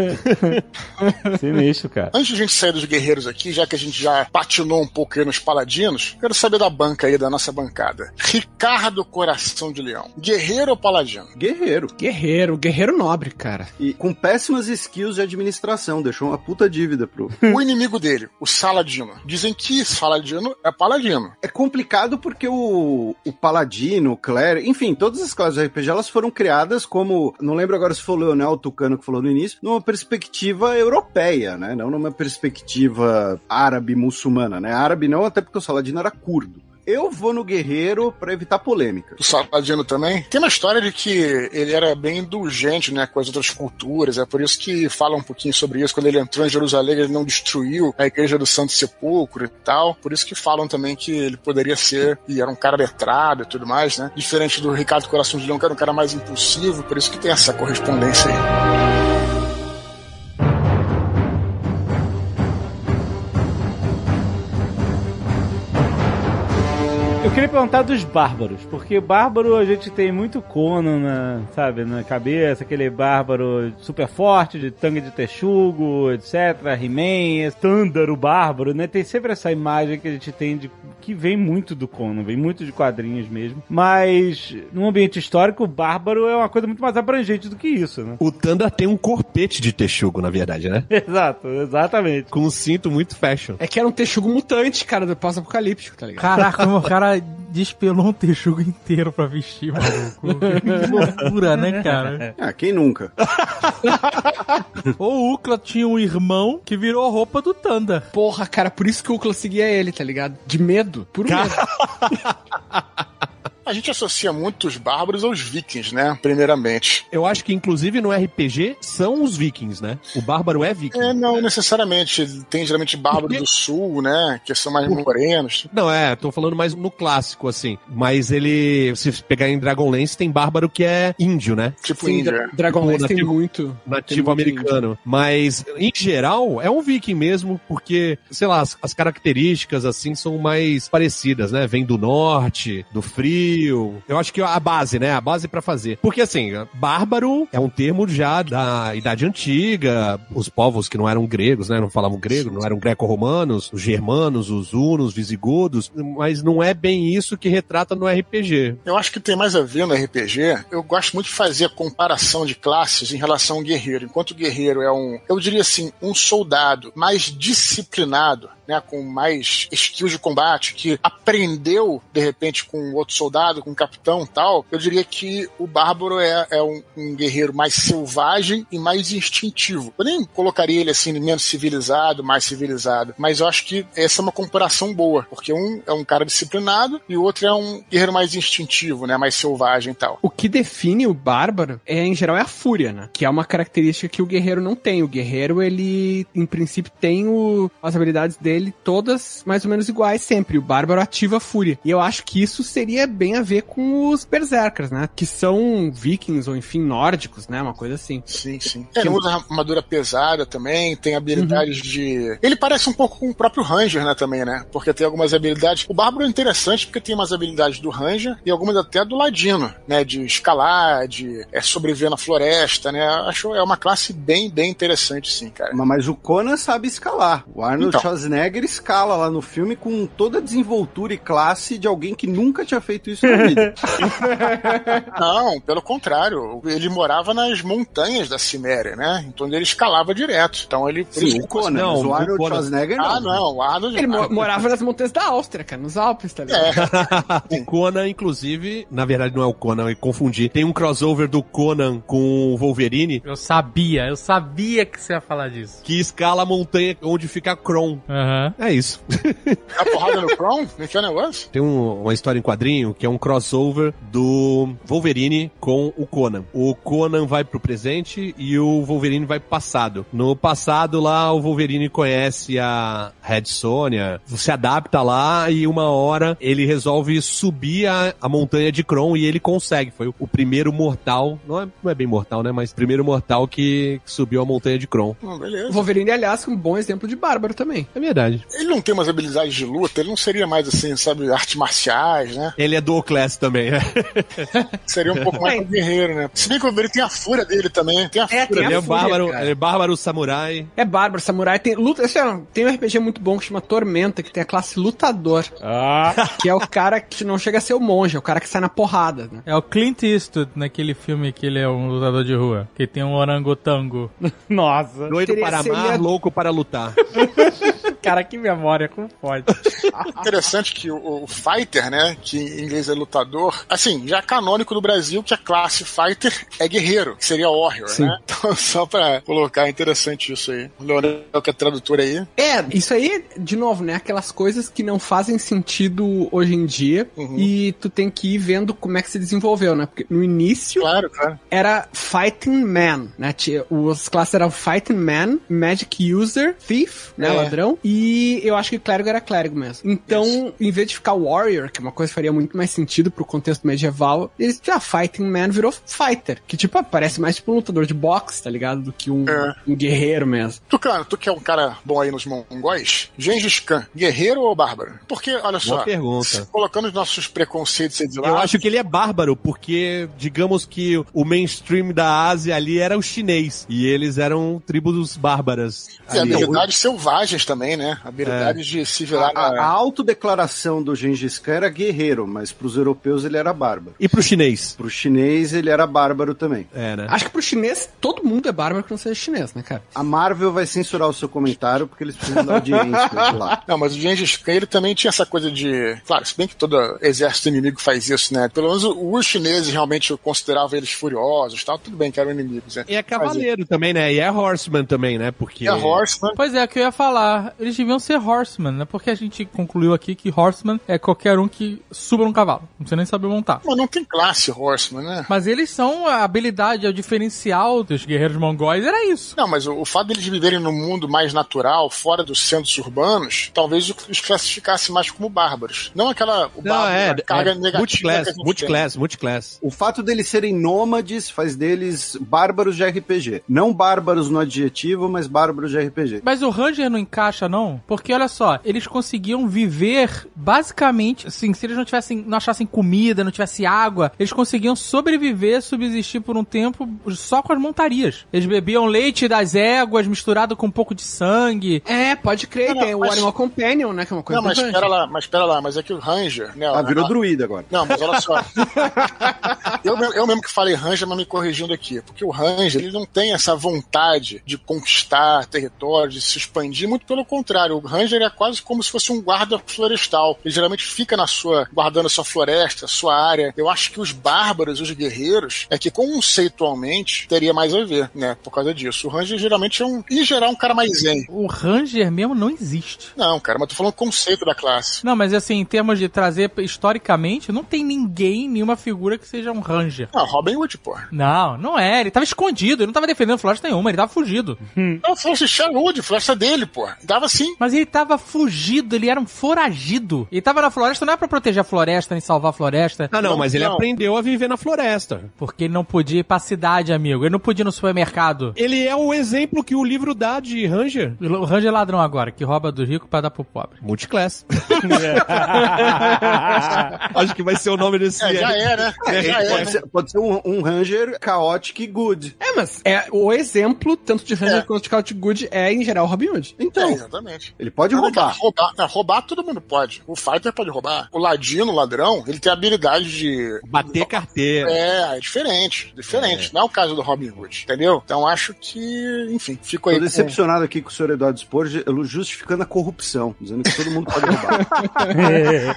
sinistro, cara.
Antes de a gente sair dos guerreiros aqui, já que a gente já patinou um pouco aí nos paladinos, quero saber da banca aí, da nossa bancada. Ricardo Coração de Leão. Guerreiro ou paladino?
Guerreiro.
Guerreiro, guerreiro nobre, cara.
E com péssimas skills de administração, deixou uma puta dívida pro.
o inimigo dele, o Saladino. Dizem que Saladino é paladino.
É complicado porque o, o paladino, o clérigo, enfim, todas as classes de RPG elas foram criadas como, não lembro agora se foi o Leonel Tucano que falou no início, numa perspectiva europeia, né? Não numa perspectiva árabe muçulmana, né? Árabe não, até porque o Saladino era curdo. Eu vou no guerreiro pra evitar polêmica.
O Saladino também. Tem uma história de que ele era bem indulgente, né, com as outras culturas. É por isso que fala um pouquinho sobre isso. Quando ele entrou em Jerusalém, ele não destruiu a igreja do Santo Sepulcro e tal. Por isso que falam também que ele poderia ser, e era um cara letrado e tudo mais, né? Diferente do Ricardo Coração de Leão, que era um cara mais impulsivo. Por isso que tem essa correspondência aí.
Eu queria perguntar dos bárbaros, porque bárbaro a gente tem muito Conan, na, sabe, na cabeça, aquele bárbaro super forte, de tangue de texugo, etc, He-Man, Thunder, o bárbaro, né? Tem sempre essa imagem que a gente tem de que vem muito do Conan, vem muito de quadrinhos mesmo. Mas num ambiente histórico, o bárbaro é uma coisa muito mais abrangente do que isso, né?
O Tanda tem um corpete de texugo, na verdade, né?
Exato, exatamente.
Com um cinto muito fashion.
É que era um texugo mutante, cara, do pós-apocalíptico, tá ligado?
Caraca, o cara despelou um texugo inteiro pra vestir, maluco. Que loucura, né, cara?
Ah, quem nunca?
O Ukla tinha um irmão que virou a roupa do Thunder.
Porra, cara, por isso que o Ukla seguia ele, tá ligado? De medo, por medo.
A gente associa muito os bárbaros aos vikings, né? Primeiramente.
Eu acho que, inclusive, no RPG, são os vikings, né? O bárbaro é viking.
É, não necessariamente. Tem geralmente bárbaros do sul, né? Que são mais morenos.
Não, é, tô falando mais no clássico, assim. Mas ele, se pegar em Dragonlance, tem bárbaro que é índio, né?
Tipo
Sim,
índia.
Dra Dragonlance
Tipo,
tem muito.
Nativo
Tem muito
americano. Mas, em geral, é um viking mesmo, porque, sei lá, as, as características, assim, são mais parecidas, né? Vem do norte, do frio. Eu acho que a base, né? A base pra fazer. Porque, assim, bárbaro é um termo já da Idade Antiga. Os povos que não eram gregos, né? Não falavam grego, não eram greco-romanos, os germanos, os hunos, visigodos. Mas não é bem isso que retrata no RPG.
Eu acho que tem mais a ver no RPG. Eu gosto muito de fazer a comparação de classes em relação ao guerreiro. Enquanto o guerreiro é um, eu diria assim, um soldado mais disciplinado, né, com mais skills de combate, que aprendeu de repente com outro soldado, com um capitão tal, eu diria que o bárbaro é, é um, um guerreiro mais selvagem e mais instintivo. Eu nem colocaria ele assim menos civilizado, mais civilizado, mas eu acho que essa é uma comparação boa, porque um é um cara disciplinado e o outro é um guerreiro mais instintivo, né, mais selvagem e tal.
O que define o bárbaro é, em geral, é a fúria, né? Que é uma característica que o guerreiro não tem. O guerreiro, ele, em princípio, tem o- as habilidades dele ele todas mais ou menos iguais sempre. O Bárbaro ativa a fúria. E eu acho que isso seria bem a ver com os Berserkers, né? Que são vikings ou enfim nórdicos, né? Uma coisa assim.
Sim, sim. É, ele usa armadura pesada também, tem habilidades de. Ele parece um pouco com o próprio Ranger, né? Também, né? Porque tem algumas habilidades. O Bárbaro é interessante porque tem umas habilidades do Ranger e algumas até do Ladino, né? De escalar, de é, sobreviver na floresta, né? Acho é uma classe bem, bem interessante, sim, cara.
Mas, mas o Conan sabe escalar. O Arnold
Então.
Schwarzenegger escala lá no filme com toda a desenvoltura e classe de alguém que nunca tinha feito isso na vida.
Não, pelo contrário. Ele morava nas montanhas da Ciméria, né? Então ele escalava direto. Então ele.
Sim, o Conan,
Não,
o
o
Arnold
Conan.
Schwarzenegger não.
Ah, não, o Arnold.
Ele mo- morava nas montanhas da Áustria, cara, nos Alpes, tá ligado?
É,
O Conan, inclusive, na verdade não é o Conan, eu confundi. Tem um crossover do Conan com o Wolverine
Eu sabia, eu sabia que você ia falar disso.
que escala a montanha onde fica Kron.
Aham.
É isso.
a porrada no é o negócio?
Tem um- uma história em quadrinho que é um crossover do Wolverine com o Conan. O Conan vai pro presente e o Wolverine vai pro passado. No passado lá, o Wolverine conhece a Red Sonja, se adapta lá e uma hora ele resolve subir a, a montanha de Kron e ele consegue. Foi o, o primeiro mortal, não é, não é bem mortal, né? Mas primeiro mortal que, que subiu a montanha de Kron.
Hum,
O
beleza.
Wolverine, aliás, é um bom exemplo de bárbaro também.
É verdade.
Ele não tem umas habilidades de luta, ele não seria mais assim, sabe, artes marciais, né?
Ele é dual class também, né?
Seria um pouco mais
É.
guerreiro, né? Se bem que o Wolverine tem a fúria dele também. Tem a
É,
fúria
tem
Ele
a
é
fúria,
bárbaro,
cara.
ele é bárbaro samurai.
É bárbaro, samurai. Tem, luta, esse é- tem um RPG muito bom que chama Tormenta, que tem a classe lutador. Que é o cara que não chega a ser o monge, é o cara que sai na porrada, né?
É o Clint Eastwood naquele filme que ele é um lutador de rua, que tem um orangotango. Nossa.
Doido para amar,
seria-
louco para lutar.
Cara, que memória, como pode?
Interessante que o, o Fighter, né, que em inglês é lutador, assim, já é canônico no Brasil que a classe Fighter é guerreiro, que seria Warrior,
Sim.
né? Então, só pra colocar, é interessante isso aí. O Leonel, que é tradutor aí,
É, isso aí, de novo, né? Aquelas coisas que não fazem sentido hoje em dia
Uhum.
e tu tem que ir vendo como é que se desenvolveu, né? Porque no início
claro, claro.
era Fighting Man, né? Os classes eram Fighting Man, Magic User, Thief, né?
É.
Ladrão. E eu acho que Clérigo era Clérigo mesmo. Então, em vez de ficar Warrior, que é uma coisa que faria muito mais sentido pro contexto medieval, eles já Fighting Man virou Fighter. Que, tipo, parece mais tipo um lutador de boxe, tá ligado? Do que um,
É.
um guerreiro mesmo.
Tucano, tu que é um cara bom aí nos mongóis, Gengis Khan, guerreiro ou bárbaro? Porque, olha só,
Boa pergunta.
colocando os nossos preconceitos aí de lado,
Eu acho que ele é bárbaro, porque digamos que o mainstream da Ásia ali era o chinês. E eles eram tribos bárbaras.
e
ali.
habilidades selvagens também, né? Habilidades de se virar
A, a
na...
autodeclaração do Gengis Khan era guerreiro, mas pros europeus ele era bárbaro.
E pro chinês?
Pro chinês ele era bárbaro também.
É, né?
Acho que pro chinês, todo mundo é bárbaro que não seja chinês, né, cara?
A Marvel vai censurar o seu comentário porque eles precisam da audiência lá.
Não, mas o Gengis Khan, ele também tinha essa coisa de... Claro, se bem que todo exército inimigo faz isso, né? Pelo menos os chineses realmente consideravam eles furiosos, tal. Tudo bem que eram inimigos, né?
E é cavaleiro também, né? E é horseman também, né? Porque...
E a Horseman...
Pois é, o que eu ia falar. Eles deviam ser horsemen, né? Porque a gente concluiu aqui que horseman é qualquer um que suba num cavalo. Não precisa nem saber montar.
Mas não tem classe Horseman, né?
Mas eles são a habilidade, é o diferencial dos guerreiros mongóis, era isso.
Não, mas o, o fato deles viverem num mundo mais natural, fora dos centros urbanos, talvez os classificasse mais como bárbaros. Não aquela o
Não,
bárbaro,
é,
a carga
é
negativa.
multiclass, multiclass, multiclass.
O fato deles serem nômades faz deles bárbaros de RPG. Não bárbaros no adjetivo, mas bárbaros de RPG.
Mas o Ranger não encaixa, não? Porque olha só, eles conseguiam viver basicamente, assim, se eles não tivessem, não achassem comida, não tivesse água, eles conseguiam sobreviver, subsistir por um tempo só com as montarias. Eles bebiam leite das éguas misturado com um pouco de sangue.
É, pode crer,
Não, não,
tem o
mas-
Animal Companion, né? Que é uma coisa
Não, mas espera lá, mas espera lá, mas é que o Ranger, né?
Ah, virou
a-
druida agora.
Não, mas olha só. eu, mesmo- eu mesmo que falei Ranger, mas me corrigindo aqui. Porque o Ranger, ele não tem essa vontade de conquistar território, de se expandir. Muito pelo contrário. O Ranger é quase como se fosse um guarda florestal. Ele geralmente fica na sua, guardando a sua floresta, a sua área. Eu acho que os bárbaros, os guerreiros, é que conceitualmente teria mais a ver, né? Por causa disso. O Ranger geralmente é um, em geral, um cara mais zen.
O Ranger mesmo não existe.
Não, cara, mas tô falando conceito da classe.
Não, mas assim, em termos de trazer historicamente, não tem ninguém, nenhuma figura que seja um Ranger.
Não, Robin Hood, pô.
Não, não é. Ele tava escondido, ele não tava defendendo floresta nenhuma, ele tava fugido.
Não, floresta de Sherwood, floresta dele, pô. Dava Sim.
Mas ele tava fugido, ele era um foragido. Ele tava na floresta, não é pra proteger a floresta, nem salvar a floresta.
Ah, não,
Não,
mas ele
não.
aprendeu a viver na floresta.
Porque ele não podia ir pra cidade, amigo. Ele não podia ir no supermercado.
Ele é o exemplo que o livro dá de Ranger.
O Ranger é ladrão agora, que rouba do rico pra dar pro pobre.
Multiclass. Acho que vai ser o nome desse.
É, já é, né? É, já é.
Pode ser, pode ser um, um Ranger chaotic good.
É, mas é o exemplo, tanto de Ranger
É.
quanto de Chaotic Good, é em geral Robin Hood.
É,
Então,
exatamente.
ele pode
Não,
roubar.
cara, roubar, não, roubar todo mundo pode. O fighter pode roubar. O ladino, o ladrão, ele tem a habilidade de.
Bater carteira.
É, é diferente. Diferente. Não é o caso do Robin Hood, entendeu? Então acho que, enfim, fico aí.
Tô
com-
decepcionado aqui com o senhor Eduardo Spor, justificando a corrupção, dizendo que todo mundo pode roubar.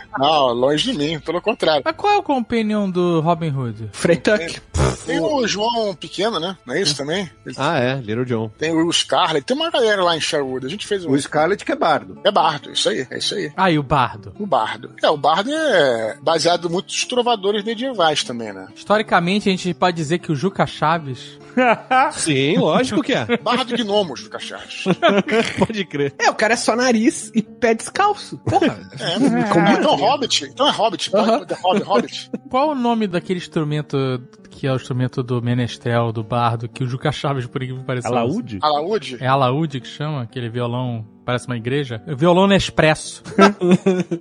Não, longe de mim, pelo contrário.
Mas qual é o companion do Robin Hood?
Frey Tuck.
Tem o João Pequeno, né? Não é isso também? Ele-
Ah, é, Little John.
Tem o Scarlet, tem uma galera lá em Sherwood. A gente fez um.
o Scarlet que é bardo.
É Bardo, isso aí, é isso aí.
Ah, e o Bardo.
O Bardo. É, o Bardo é baseado muito nos trovadores medievais também, né?
Historicamente, a gente pode dizer que o Juca Chaves
Sim, lógico que é.
Bardo Gnomos do Cacharros.
Pode crer.
É, o cara é só nariz e pé descalço. Porra.
É. Então, Hobbit. Então é Hobbit.
Aham.
É Hobbit, Hobbit.
Qual o nome daquele instrumento que é o instrumento do menestrel, do bardo, que o Juca Chaves, por incrível que pareça?
Alaúde?
Alaúde?
É alaúde que chama? Aquele violão, parece uma igreja? Violão Nespresso.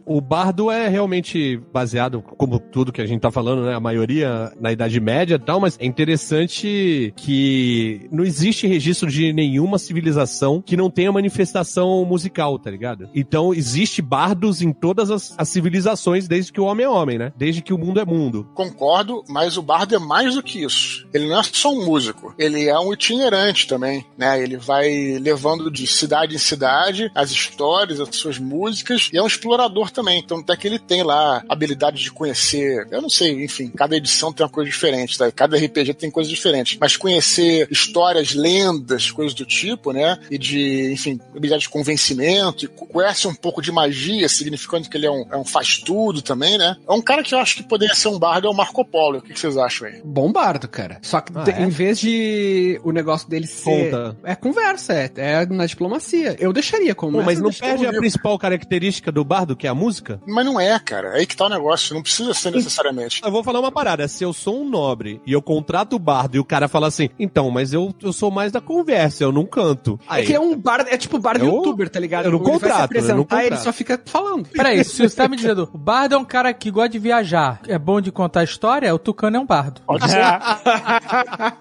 O bardo é realmente baseado, como tudo que a gente tá falando, né? A maioria na Idade Média e tal, mas é interessante que não existe registro de nenhuma civilização que não tenha manifestação musical, tá ligado? Então existe bardos em todas as, as civilizações desde que o homem é homem, né? Desde que o mundo é mundo.
Concordo, mas o Bardo é mais do que isso. Ele não é só um músico, ele é um itinerante também, né? Ele vai levando de cidade em cidade as histórias, as suas músicas, e é um explorador também. Então até que ele tem lá a habilidade de conhecer, eu não sei, enfim, cada edição tem uma coisa diferente, tá? Cada RPG tem coisas diferentes, mas conhecer histórias, lendas, coisas do tipo, né? E de, enfim, habilidade de convencimento, e conhece um pouco de magia, significando que ele é um, é um faz-tudo também, né? É um cara que eu acho que poderia ser um bardo, é o Marco Polo. O que vocês acham aí?
Bom bardo, cara. Só que
Ah, é?
em vez de o negócio dele ser.
Conta.
É conversa, é, é na diplomacia. Eu deixaria como.
Pô, mas não perde a principal característica do bardo, que é a música?
Mas não é, cara. É aí que tá o negócio. Não precisa ser necessariamente.
Eu vou falar uma parada. Se eu sou um nobre e eu contrato o bardo e o cara fala assim, então, mas eu, eu sou mais da conversa, eu não canto.
É
Aí,
que é um bardo, é tipo bardo
Eu-
youtuber, tá ligado?
eu não
Ele vai se
contrato, eu não
apresentar, ele
contrato.
só fica falando.
Peraí, se você tá me dizendo, o bardo é um cara que gosta de viajar, é bom de contar história, o Tucano é um bardo.
Pode ser.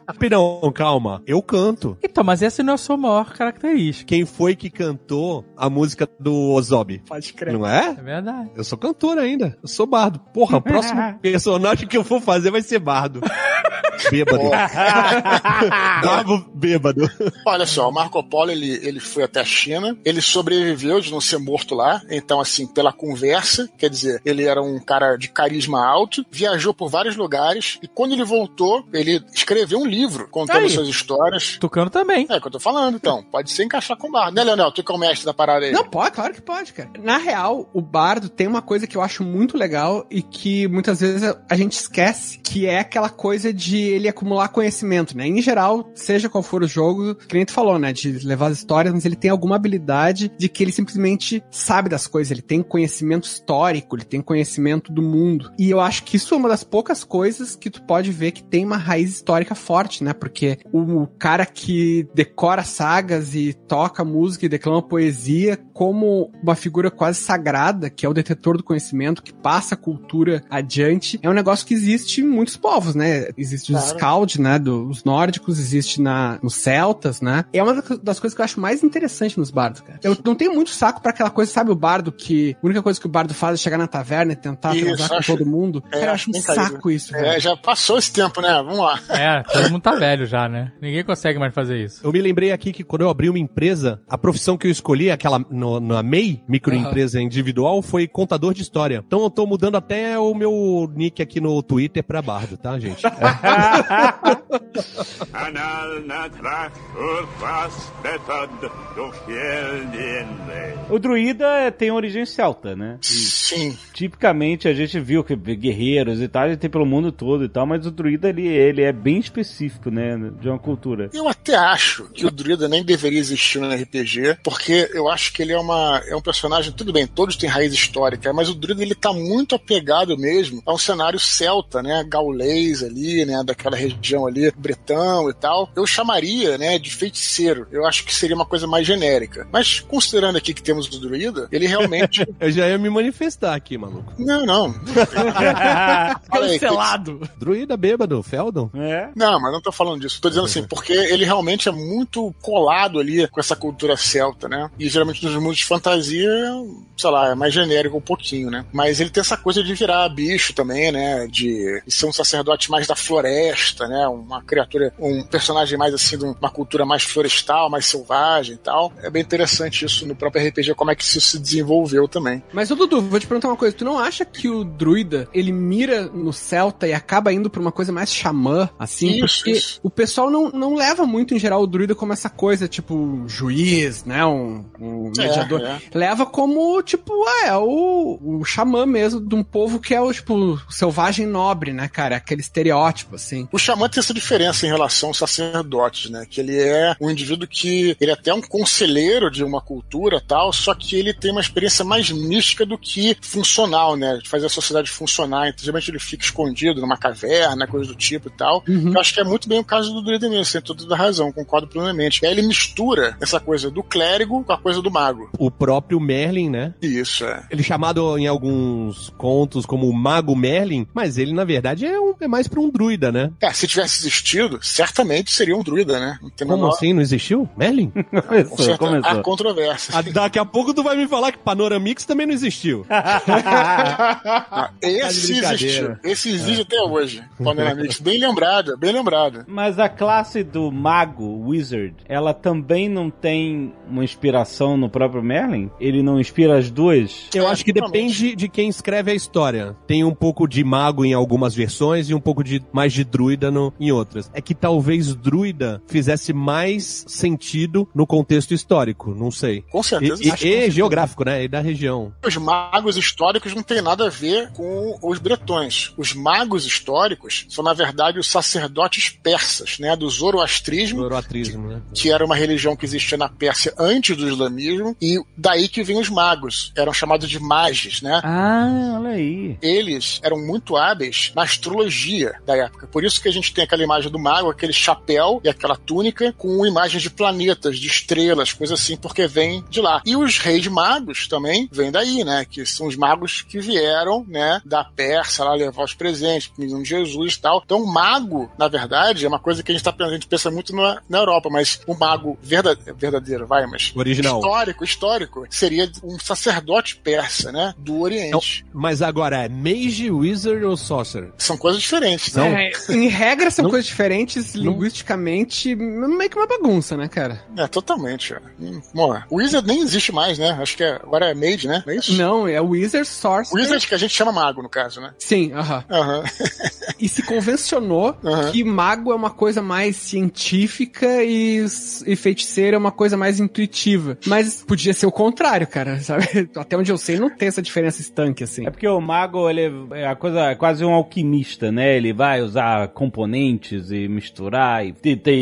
Rapidão, calma. Eu canto.
Então, mas essa não é a sua maior característica.
Quem foi que cantou a música do Ozob?
Pode crer.
Não é?
É verdade.
Eu sou cantor ainda. Eu sou bardo. Porra, o próximo personagem que eu vou fazer vai ser bardo. Bêbado. Bravo bêbado.
Olha só, o Marco Polo ele, ele foi até a China, ele sobreviveu de não ser morto lá, então, assim, pela conversa, quer dizer, ele era um cara de carisma alto, viajou por vários lugares, e quando ele voltou, ele escreveu um livro contando
Aí.
suas histórias.
Tucano também.
É o que eu tô falando, então. Pode ser encaixar com o bardo. Né, Leonel? Tu que é o mestre da parada aí.
Não, pode, claro que pode, cara. Na real, o bardo tem uma coisa que eu acho muito legal e que muitas vezes a gente esquece, que é aquela coisa de ele acumular conhecimento, né? Em geral, seja qual for o jogo, que nem tu falou, né? De levar as histórias, mas ele tem alguma habilidade de que ele simplesmente sabe das coisas, ele tem conhecimento histórico, ele tem conhecimento do mundo. E eu acho que isso é uma das poucas coisas que tu pode ver que tem uma raiz histórica forte, né? Porque o cara que decora sagas e toca música e declama poesia como uma figura quase sagrada, que é o detetor do conhecimento, que passa a cultura adiante, é um negócio que existe em muitos povos, né? Existe os
Claro.
Scald, né? Dos nórdicos, existe na, nos celtas, né? É uma das- coisas que eu acho mais interessante nos bardos, cara. Eu não tenho muito saco pra aquela coisa, sabe, o bardo que a única coisa que o bardo faz é chegar na taverna e tentar
Isso,
transar com
acho-
todo mundo.
é,
cara, eu
acho
acho um
caído.
saco isso, velho.
É, já passou esse tempo, né? Vamos lá.
É, todo mundo tá velho já, né? Ninguém consegue mais fazer isso.
Eu me lembrei aqui que quando eu abri uma empresa, a profissão que eu escolhi, aquela no, na MEI, microempresa individual, foi contador de história. Então eu tô mudando até o meu nick aqui no Twitter pra bardo, tá, gente?
Anal
O druida tem origem celta, né?
Sim.
Tipicamente a gente viu que guerreiros e tal, ele tem pelo mundo todo e tal, mas o druida ele, ele é bem específico, né? De uma cultura.
Eu até acho que o druida nem deveria existir no RPG, porque eu acho que ele é, uma, é um personagem, tudo bem, todos têm raiz histórica, mas o druida ele tá muito apegado mesmo a um cenário celta, né? Gaulês ali, né? Daquela região ali, bretão e tal. Eu chamaria, né, de feiticeiro. Eu acho que seria uma coisa mais genérica. Mas considerando aqui que temos o druida, ele realmente.
Eu já ia me manifestar aqui, maluco.
não, não.
Cancelado.
Druida bêbado, Feldon?
É.
Não, mas não tô falando disso. Tô dizendo assim, porque ele realmente é muito colado ali com essa cultura celta, né? E geralmente nos mundos de fantasia, sei lá, é mais genérico um pouquinho, né? Mas ele tem essa coisa de virar bicho também, né? De, de ser um sacerdote mais da floresta, né? Uma criatura, um personagem mais assim, de uma cultura mais florestal, mais selvagem e tal. É bem interessante isso no próprio RPG, como é que isso se desenvolveu também.
Mas, ô Dudu, vou te perguntar uma coisa. Tu não acha que o druida, ele mira no celta e acaba indo pra uma coisa mais xamã, assim?
Isso,
porque
isso.
o pessoal não, não leva muito, em geral, o druida como essa coisa, tipo, juiz, né? Um, um
É,
mediador.
é.
Leva como, tipo, ah, é o, o xamã mesmo de um povo que é o, tipo, selvagem nobre, né, cara? Aquele estereótipo, assim.
O xamã tem essa diferença em relação aos sacerdotes, né? Que ele é um indivíduo que ele é até um conselheiro de uma cultura tal, só que ele tem uma experiência mais mística do que funcional, né? De fazer a sociedade funcionar. Então, geralmente ele fica escondido numa caverna, coisa do tipo e tal. Eu acho que é muito bem o caso do druida mesmo, você tem toda a razão, concordo plenamente. E aí ele mistura essa coisa do clérigo com a coisa do mago.
O próprio Merlin, né?
Isso, é.
Ele é chamado em alguns contos como o Mago Merlin, mas ele na verdade é, um- é mais pra um druida, né?
É, se tivesse existido, certamente seria um druida, né?
Como
menor-
assim? Não existiu? Merlin?
Com
Começou,
certeza.
começou.
Há controvérsia.
Ah, Daqui a pouco tu vai me falar que Panoramix também não existiu.
Ah, esse
brincadeira.
existiu. Esse existe até hoje. Panoramics. Bem lembrado, bem lembrado.
Mas a classe do mago, wizard, ela também não tem uma inspiração no próprio Merlin? Ele não inspira as duas?
Eu acho que depende de quem escreve a história. Tem um pouco de mago em algumas versões e um pouco de mais de druida no, em outras. É que talvez druida fizesse mais sentido no contexto histórico, não sei.
Com
E,
certeza.
e- e
que
geográfico, né? E da região.
Os magos históricos não têm nada a ver com os bretões. Os magos históricos são, na verdade, os sacerdotes persas, né? Do zoroastrismo,
Zoroatrismo, né?
que era uma religião que existia na Pérsia antes do islamismo, e daí que vêm os magos. Eram chamados de mages, né?
Ah, olha aí.
eles eram muito hábeis na astrologia da época. Por isso que a gente tem aquela imagem do mago, aquele chapéu e aquela túnica com imagens de planetas, de estrelas, coisas assim, porque vem de lá. E os reis magos também vêm daí, né? Que são os magos que vieram, né, da Pérsia lá levar os presentes, menino Jesus e tal. Então, o mago, na verdade, é uma coisa que a gente tá pensando, a gente pensa muito na, na Europa, mas o mago verda- verdadeiro, vai, mas
Original.
histórico, histórico, seria um sacerdote persa, né, do Oriente.
Mas agora, é Mage, Wizard ou Sorcerer?
São coisas diferentes.
Não.
né?
É, em regra são
Não-
coisas diferentes, linguisticamente, meio que uma bagunça, né, cara?
É, totalmente. Bom, o Wizard nem existe mais, né? Acho que é- agora é Mage, né? Não é isso?
Não, é Wizard Source.
Wizard que a gente chama mago, no caso, né?
Sim, aham.
Aham.
E se convencionou
Aham.
que mago é uma coisa mais científica e, e feiticeiro é uma coisa mais intuitiva. Mas podia ser o contrário, cara, sabe? Até onde eu sei, não tem essa diferença estanque, assim.
É porque o mago, ele é a coisa, é quase um alquimista, né? Ele vai usar componentes e misturar e,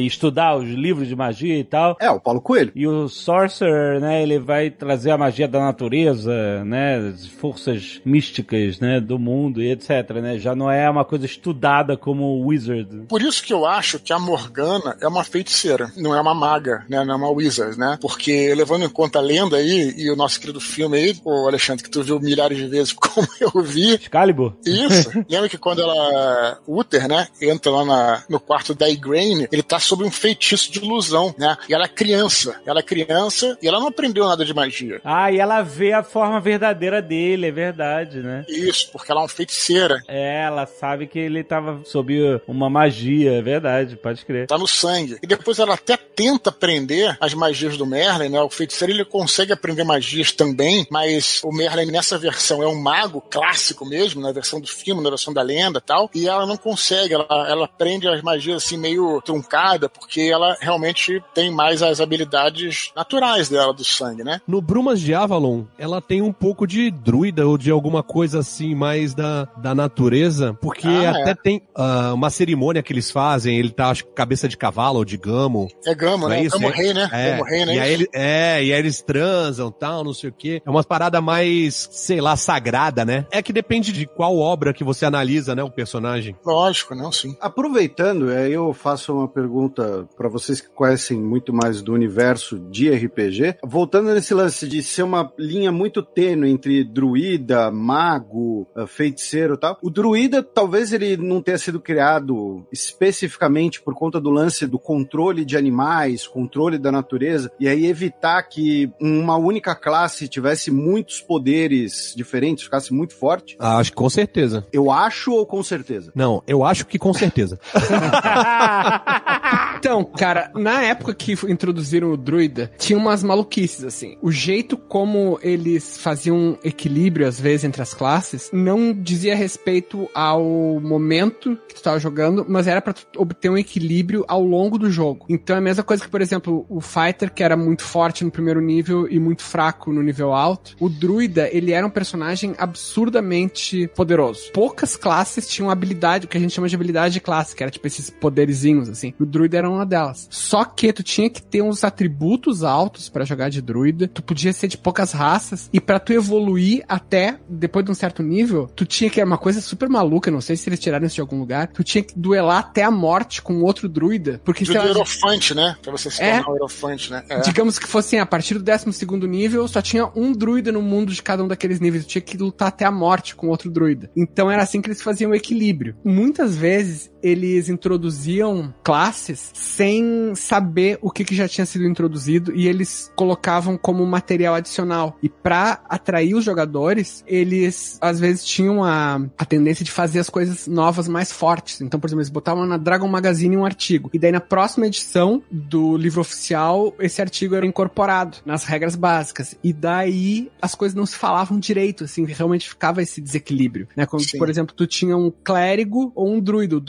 estudar os livros de magia e tal.
É, o Paulo Coelho.
E o Sorcerer, né, ele vai trazer a magia da natureza, né, as forças místicas, né, do mundo e etc, né? Já não é uma coisa estudada como o Wizard.
Por isso que eu acho que a Morgana é uma feiticeira, não é uma maga, né? Não é uma wizard, né? Porque levando em conta a lenda aí e o nosso querido filme aí, o Alexandre, que tu viu milhares de vezes como eu vi,
Excalibur?
Isso. Lembra que quando ela, Uther, né, entra lá na- no quarto da Igraine, ele tá sob um feitiço de ilusão, né? E ela é criança. Ela é criança e ela não aprendeu nada de magia.
Ah, e ela vê a forma verdadeira dele, é verdade, né?
Isso, porque ela é uma feiticeira.
É, ela sabe que ele tava sob uma magia, é verdade, pode crer.
Tá no sangue. E depois ela até tenta aprender as magias do Merlin, né? O feiticeiro ele consegue aprender magias também, mas o Merlin nessa versão é um mago clássico mesmo, na versão do filme, na versão da lenda e tal, e ela não consegue. Consegue, ela, ela aprende as magias assim meio truncada, porque ela realmente tem mais as habilidades naturais dela do sangue, né?
No Brumas de Avalon, ela tem um pouco de druida ou de alguma coisa assim mais da, da natureza, porque
Ah,
até
é.
tem ah, uma cerimônia que eles fazem, ele tá, acho cabeça de cavalo ou de gamo.
É Gamo,
Não
né?
é isso,
Gamo
é-
Rei, né?
É,
Gamo Rei, né?
e aí ele, é, e aí eles transam, tal, não sei o quê. É umas paradas mais, sei lá, sagrada, né? É que depende de qual obra que você analisa, né, o personagem.
Lógico, não, sim.
Aproveitando, aí eu faço uma pergunta para vocês que conhecem muito mais do universo de RPG. Voltando nesse lance de ser uma linha muito tênue entre druida, mago, eh, feiticeiro e tal. O druida, talvez ele não tenha sido criado especificamente por conta do lance do controle de animais, controle da natureza, e aí evitar que uma única classe tivesse muitos poderes diferentes, ficasse muito forte.
Acho que com certeza.
Eu acho ou com certeza?
Não, eu acho que com certeza.
Então, cara, na época que introduziram o druida, tinha umas maluquices, assim. O jeito como eles faziam equilíbrio, às vezes, entre as classes, não dizia respeito ao momento que tu tava jogando, mas era tu obter um equilíbrio ao longo do jogo. Então é a mesma coisa que, por exemplo, o fighter, que era muito forte no primeiro nível e muito fraco no nível alto. O druida, ele era um personagem absurdamente poderoso. Poucas classes tinham habilidade, o que a gente chama de habilidade que era tipo esses poderizinhos, assim. O druida era uma delas. Só que tu tinha que ter uns atributos altos pra jogar de druida, tu podia ser de poucas raças, e pra tu evoluir até, depois de um certo nível, tu tinha que, é uma coisa super maluca, não sei se eles tiraram isso de algum lugar, tu tinha que duelar até a morte com outro druida, porque lá,
Hierofante, né? Pra você se
É.
tornar um né? É.
Digamos que fosse assim, a partir do 12 nível, só tinha um druida no mundo de cada um daqueles níveis. Tu tinha que lutar até a morte com outro druida. Então era assim que eles faziam o equilíbrio. Muitas vezes eles introduziam classes sem saber o que, que já tinha sido introduzido e eles colocavam como material adicional. E pra atrair os jogadores, eles às vezes tinham a, a tendência de fazer as coisas novas mais fortes. Então, por exemplo, eles botavam na Dragon Magazine um artigo. E daí na próxima edição do livro oficial, esse artigo era incorporado nas regras básicas. E daí as coisas não se falavam direito, assim, realmente ficava esse desequilíbrio. Né? Quando,
Sim.
por exemplo, tu tinha um clérigo ou um druida. O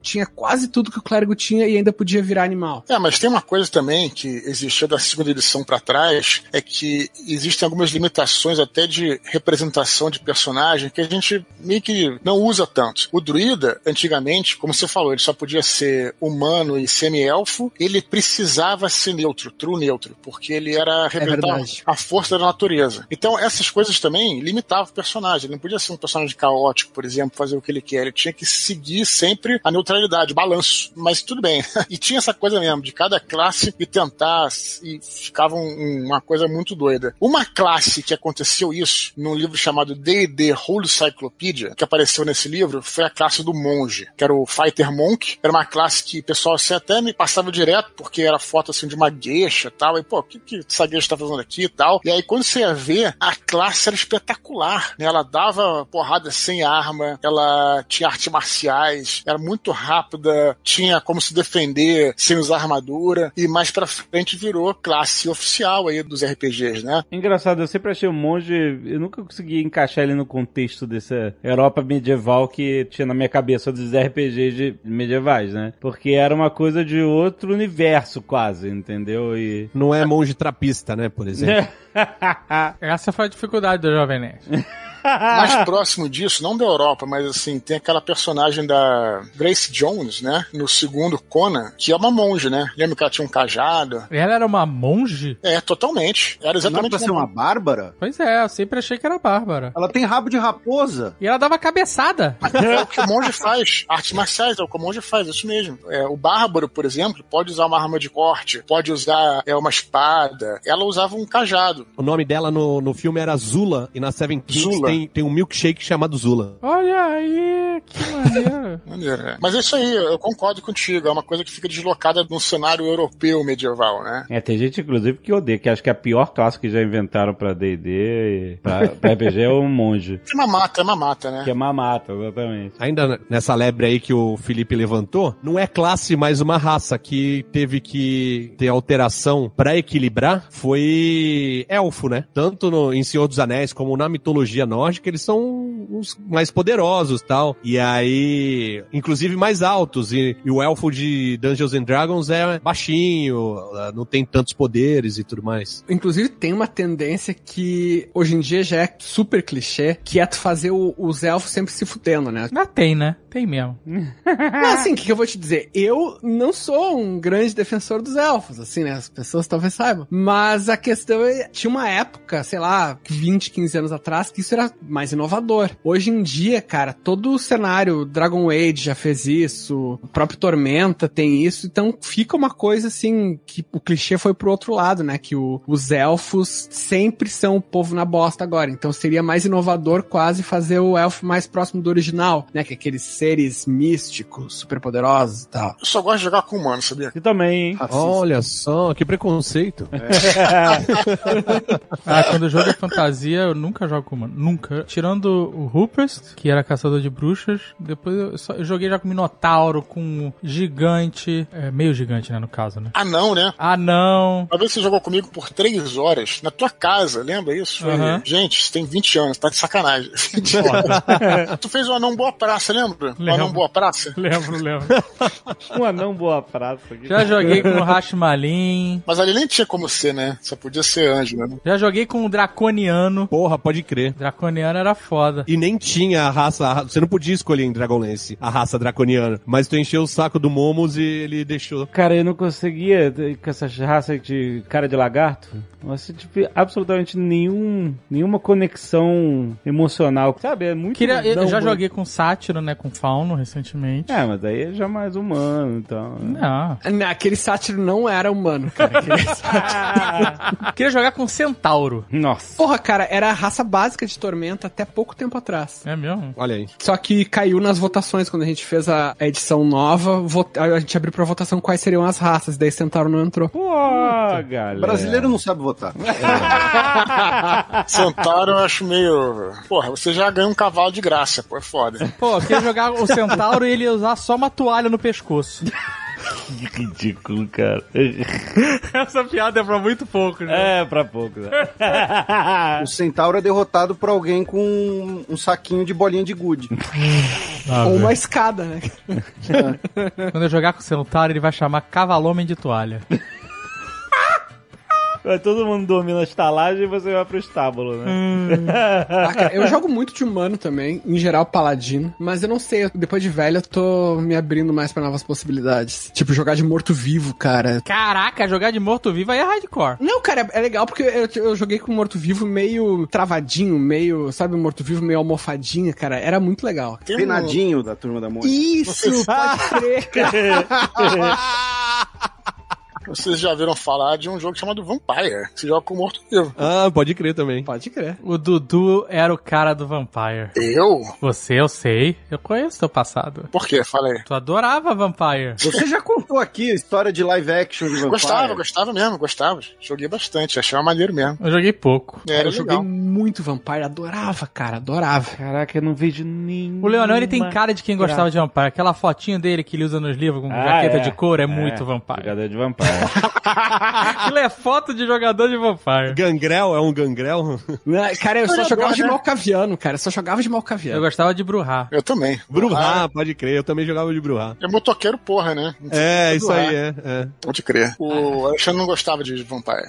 tinha quase tudo que o clérigo tinha e ainda podia virar animal.
É, mas tem uma coisa também que existia da segunda edição pra trás, é que existem algumas limitações até de representação de personagem que a gente meio que não usa tanto. O druida, antigamente, como você falou, ele só podia ser humano e semi-elfo, ele precisava ser neutro, true neutro, porque ele era representar
verdade.
a força da natureza. Então essas coisas também limitavam o personagem. Ele não podia ser um personagem caótico, por exemplo, fazer o que ele quer. Ele tinha que seguir sempre a neutralidade, balanço. Mas tudo bem. e tinha essa coisa mesmo, de cada classe e tentar, e ficava um- uma coisa muito doida. Uma classe que aconteceu isso, num livro chamado D&D Holy Cyclopedia, que apareceu nesse livro, foi a classe do monge, que era o Fighter Monk. Era uma classe que o pessoal assim, até me passava direto, porque era foto assim de uma gueixa e tal. E, pô, o que, que essa gueixa tá fazendo aqui e tal? E aí, quando você ia ver, a classe era espetacular, né? Ela dava porrada sem arma, ela tinha artes marciais, era muito rápida, tinha como se defender sem usar armadura, e mais pra frente virou classe oficial aí dos RPGs, né?
Engraçado, eu sempre achei o monge. Eu nunca consegui encaixar ele no contexto dessa Europa medieval que tinha na minha cabeça dos RPGs de medievais, né? Porque era uma coisa de outro universo, quase, entendeu? E.
Não é monge trapista, né, por exemplo.
Essa foi a dificuldade do Jovem Nerd.
Mais próximo disso, não da Europa, mas assim, tem aquela personagem da Grace Jones, né? No segundo Conan, que é uma monge, né? Lembra que ela tinha um cajado?
Ela era uma monge?
É, totalmente. Era
Não é
exatamente
pra ser
como-
uma bárbara?
Pois é, eu sempre achei que era Bárbara.
Ela tem rabo de raposa.
E ela dava cabeçada.
É o que o monge faz. Artes marciais é o que o monge faz, isso mesmo. É, o bárbaro, por exemplo, pode usar uma arma de corte, pode usar é, uma espada. Ela usava um cajado.
O nome dela no, no filme era Zula, e na Seven Kings
Zula.
Tem, tem um milkshake chamado Zula.
Olha aí, que maneiro.
Maneiro, né? Mas é isso aí, eu concordo contigo. É uma coisa que fica deslocada num cenário europeu medieval, né?
É, tem gente, inclusive, que odeia, que acha que a pior classe que já inventaram pra D&D e pra, pra RPG é o monge.
É uma mata, é uma mata, né?
Que é mamata, exatamente.
Ainda nessa lebre aí que o Felipe levantou, não é classe, mas uma raça que teve que ter alteração pra equilibrar foi elfo, né? Tanto no, em Senhor dos Anéis como na mitologia nórdica, eles são os mais poderosos tal. E aí, inclusive mais altos. E, e o elfo de Dungeons and Dragons é baixinho, não tem tantos poderes e tudo mais.
Inclusive, tem uma tendência que hoje em dia já é super clichê, que é tu fazer o- os elfos sempre se fudendo, né?
Mas tem, né? Tem mesmo.
Mas assim, o que, que eu vou te dizer? Eu não sou um grande defensor dos elfos, assim, né? As pessoas talvez saibam. Mas a questão é, tinha uma época, sei lá, 20, 15 anos atrás, que isso era mais inovador. Hoje em dia, cara, todo o cenário, Dragon Age já fez isso, o próprio Tormenta tem isso, então fica uma coisa assim, que o clichê foi pro outro lado, né? Que o- os elfos sempre são o povo na bosta agora. Então seria mais inovador quase fazer o elfo mais próximo do original, né? Que é aqueles seres místicos, super poderosos e tal.
Eu só gosto de jogar com humano, sabia?
E também, hein?
Olha só, que preconceito.
Ah, quando o jogo é fantasia, eu nunca jogo com humano. Nunca. Tirando o Rupert, que era caçador de bruxas. Depois eu, só- eu joguei já com Minotauro, com gigante. É, meio gigante, né, no caso, né?
Ah, não, né?
Ah, não.
Uma vez você jogou comigo por três horas na tua casa, lembra isso?
Aham.
Gente, você tem 20 anos, tá de sacanagem. tu fez o Anão Boa Praça, lembra? O
Lembro.
Anão Boa Praça?
Lembro, lembro.
Um anão boa praça.
Já joguei com o Rashmalin.
Mas ali nem tinha como ser, né? Só podia ser anjo, né?
Já joguei com o Draconiano.
Porra, pode crer.
Draconiano era foda.
E nem tinha a raça, a você não podia escolher em Dragonlance a raça draconiana, mas tu encheu o saco do Momos e ele deixou.
Cara, eu não conseguia com essa raça de cara de lagarto. Nossa, tipo, absolutamente nenhum, nenhuma conexão emocional. Sabe, é muito.
Queria, eu já
mano.
joguei com Sátiro, né? Com Fauno recentemente.
É, mas aí é já mais humano, então.
Não.
Não, Aquele sátiro não era humano, cara. Aquele sátiro-
Queria jogar com Centauro.
Nossa.
Porra, cara, era a raça básica de Tormenta até pouco tempo atrás.
É mesmo?
Olha aí.
Só que caiu nas votações quando a gente fez a edição nova. vot- A gente abriu pra votação quais seriam as raças, daí Centauro não entrou.
Pô, galera.
Brasileiro não sabe votar.
Centauro eu acho meio. Porra, você já ganha um cavalo de graça, pô, é foda.
Pô, eu queria jogar o Centauro e ele ia usar só uma toalha no pescoço.
Que ridículo, cara.
Essa piada é pra muito pouco, né?
É, pra pouco. Né?
O centauro é derrotado por alguém com um, um saquinho de bolinha de gude.
Ou uma escada, né?
Quando eu jogar com o Centauro, ele vai chamar Cavalomem de Toalha.
Vai todo mundo dormir na estalagem e você vai pro estábulo, né?
Ah, cara, eu jogo muito de humano também, em geral paladino, mas eu não sei, depois de velho eu tô me abrindo mais pra novas possibilidades. Tipo, jogar de morto-vivo, cara.
Caraca, jogar de morto-vivo aí é hardcore.
Não, cara, é legal porque eu, eu joguei com morto-vivo meio travadinho, meio, sabe, morto-vivo meio almofadinha, cara. Era muito legal.
Tem um-
Penadinho da turma da Mônica.
Isso, pode crer, cara.
Vocês já viram falar de um jogo chamado Vampire. que Você joga com morto-vivo.
Ah, pode crer também.
Pode crer.
O Dudu era o cara do Vampire.
Eu?
Você, eu sei. Eu conheço seu passado.
Por quê? Fala aí.
Tu adorava Vampire.
Você já contou aqui a história de live action de Vampire?
Gostava, gostava mesmo, gostava. Joguei bastante, achei uma maneiro mesmo.
Eu joguei pouco.
Era
eu joguei
legal.
muito Vampire, adorava, cara, adorava.
Caraca, eu não vejo nenhum.
O Leonel, ele tem cara de quem gostava de Vampire. Aquela fotinho dele que ele usa nos livros com
Ah,
jaqueta
é.
de couro é,
É,
muito Vampire.
Jogador de Vampire.
Aquilo é foto de jogador de Vampire.
Gangrel? É um gangrel?
Não, Cara, eu só jogava de
né?
malcaviano, cara. Eu só jogava de
Eu
malcaviano.
gostava de Bruhá.
Eu também.
Bruhá, pode crer. Eu também jogava de Bruhá.
É motoqueiro porra, né?
É, isso aí, é. é.
Pode crer. O Alexandre não gostava de Vampire.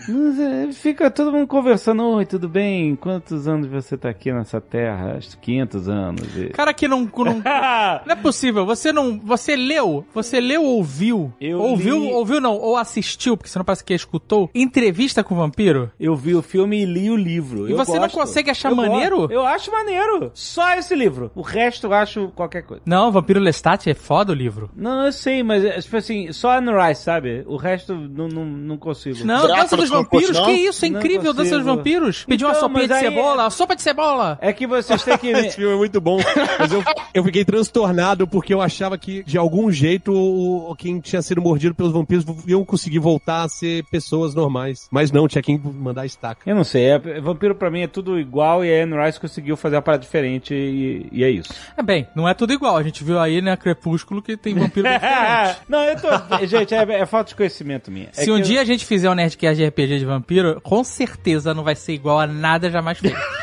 É, Fica todo mundo conversando. Oi, tudo bem? Quantos anos você tá aqui nessa terra? Acho que 500 anos. E...
Cara que não, não. Não é possível. Você não. Você leu. Você leu ou ouviu?
Eu
ouviu,
li-
ouviu não, ou assistiu, porque você não parece que escutou. Entrevista com o vampiro?
Eu vi o filme e li o livro.
E
Eu
você não
gosto.
consegue achar
Eu
maneiro?
gosto. Eu acho maneiro. Só esse livro. O resto eu acho qualquer coisa.
Não, Vampiro Lestat é foda o livro.
Não, eu sei, mas é, tipo assim, só Anne Rice, sabe? O resto não, não, não consigo.
Não,
Drácula,
Dança dos
não
Vampiros,
não?
que isso? É
Não
incrível, Dança dos. Vampiros. Pediu uma
Então,
sopinha
mas
de
aí
cebola, sopa de cebola.
É que vocês têm que.
Esse filme é muito bom. Mas eu, eu fiquei transtornado porque eu achava que, de algum jeito, o, o- quem tinha sido mordido pelos vampiros iam conseguir voltar a ser pessoas normais. Mas não, tinha quem mandar estaca.
Eu não sei, é, vampiro pra mim é tudo igual e a Anne Rice conseguiu fazer uma parada diferente e, e é isso.
É bem, não é tudo igual. A gente viu aí, né, Crepúsculo, que tem vampiro diferente.
não, eu tô. Gente, é, é falta de conhecimento minha. É
Se
que
um
eu-
dia a gente fizer um Nerdcast de RPG de vampiro, com certeza não vai ser igual a nada jamais feito.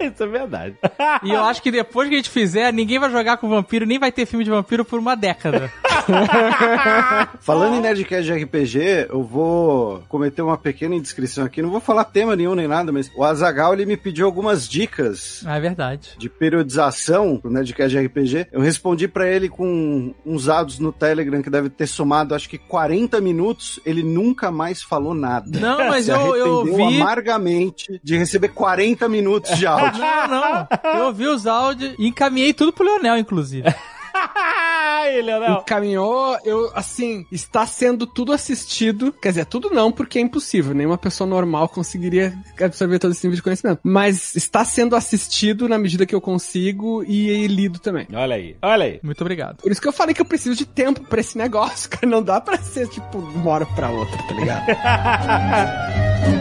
Isso é verdade.
E eu acho que depois que a gente fizer, ninguém vai jogar com vampiro, nem vai ter filme de vampiro por uma década.
Falando em Nerdcast de RPG, eu vou cometer uma pequena indiscrição aqui. Não vou falar tema nenhum nem nada, mas o Azagal ele me pediu algumas dicas
Ah, é verdade.
de periodização pro Nerdcast de RPG. Eu respondi pra ele com uns áudios no Telegram que deve ter somado acho que 40 minutos. Ele nunca mais falou nada.
Não, mas
Se
eu, eu vi.
amargamente de receber 40 minutos de áudio.
Não, não. Eu ouvi os áudios e encaminhei tudo pro Leonel, inclusive.
Ai, Leonel.
Encaminhou, eu, assim, está sendo tudo assistido. Quer dizer, tudo não, porque é impossível. Nenhuma pessoa normal conseguiria absorver todo esse nível de conhecimento. Mas está sendo assistido na medida que eu consigo e lido também.
Olha aí, olha aí.
Muito obrigado.
Por isso que eu falei que eu preciso de tempo pra esse negócio, cara. Não dá pra ser, tipo, de uma hora pra outra, tá ligado?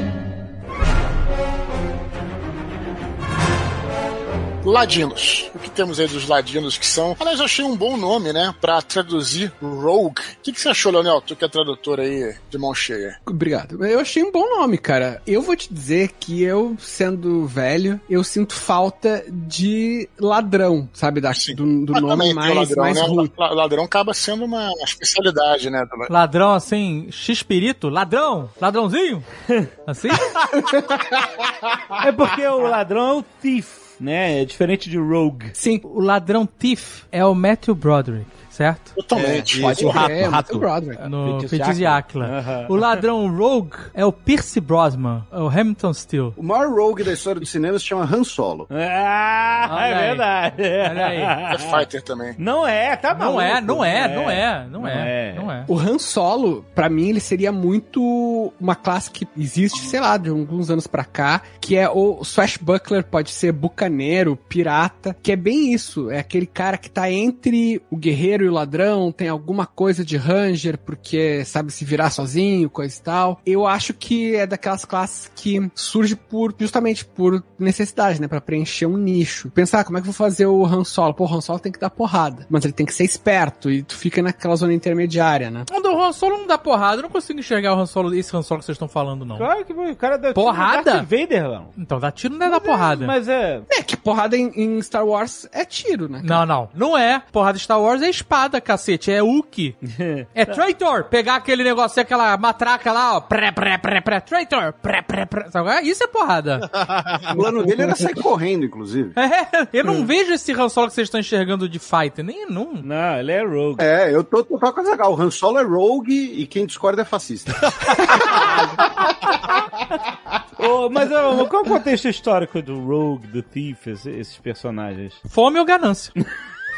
Ladinos. O que temos aí dos ladinos que são. Aliás, eu achei um bom nome, né? Pra traduzir rogue. O que, que você achou, Leonel? Tu que é tradutor aí de mão cheia.
Obrigado. Eu achei um bom nome, cara. Eu vou te dizer que eu, sendo velho, eu sinto falta de ladrão, sabe? Da,
Sim.
do, do nome mais,
ladrão,
mais
né?
ruim.
La- Ladrão acaba sendo uma especialidade, né?
Ladrão assim, x-pirito? Ladrão? Ladrãozinho? Assim?
É porque o ladrão é o thief, né? É diferente de rogue.
Sim.
O ladrão Thief é o Matthew Broderick, certo?
Totalmente.
Pode
o rato,
é,
rato.
Broderick.
No
Feitiço
de Áquila.
Aham.
O ladrão Rogue é o Pierce Brosnan, é o Hamilton Steele.
O maior rogue da história do cinema se chama Han Solo.
Ah,
Olha
é
aí.
verdade.
Olha aí.
É fighter também.
Não é, tá
Não
maluco.
é, não é, não é, não é, não é.
O Han Solo, pra mim, ele seria muito uma classe que existe, sei lá, de alguns anos pra cá, que é o Swashbuckler, pode ser bucaneiro, pirata, que é bem isso, é aquele cara que tá entre o guerreiro e o ladrão, tem alguma coisa de ranger, porque sabe se virar sozinho, coisa e tal. Eu acho que é daquelas classes que surge por, justamente por necessidade, né, Pra preencher um nicho. Pensar, ah, como é que eu vou fazer o Han Solo? Pô, o Han Solo tem que dar porrada, mas ele tem que ser esperto, e tu fica naquela zona intermediária, né?
O do Han Solo não dá porrada, eu não consigo enxergar o Han Solo, esse Han Solo que vocês estão falando, não.
Claro que o cara deu
Porrada?
Darth Vader, não.
Então, dar tiro não é dar porrada.
Mas é.
É, que porrada em, em Star Wars é tiro, né?
Não, não. Não é. Porrada de Star Wars é espada, cacete. É Uki. é traitor. Pegar aquele negócio, aquela matraca lá, ó. Pré, pré, pré, pré. Traitor. Pré, pré, pré. É? Isso é porrada.
O plano dele era sair correndo, inclusive.
É, eu não vejo esse Han Solo que vocês estão enxergando de fighter. Nem não.
Não, ele é rogue.
É, eu tô total com a Zagal. O Han Solo é rogue e quem discorda é fascista.
Ô, mas ô, qual é o contexto histórico do rogue, do thief, esse- esses personagens?
Fome ou ganância?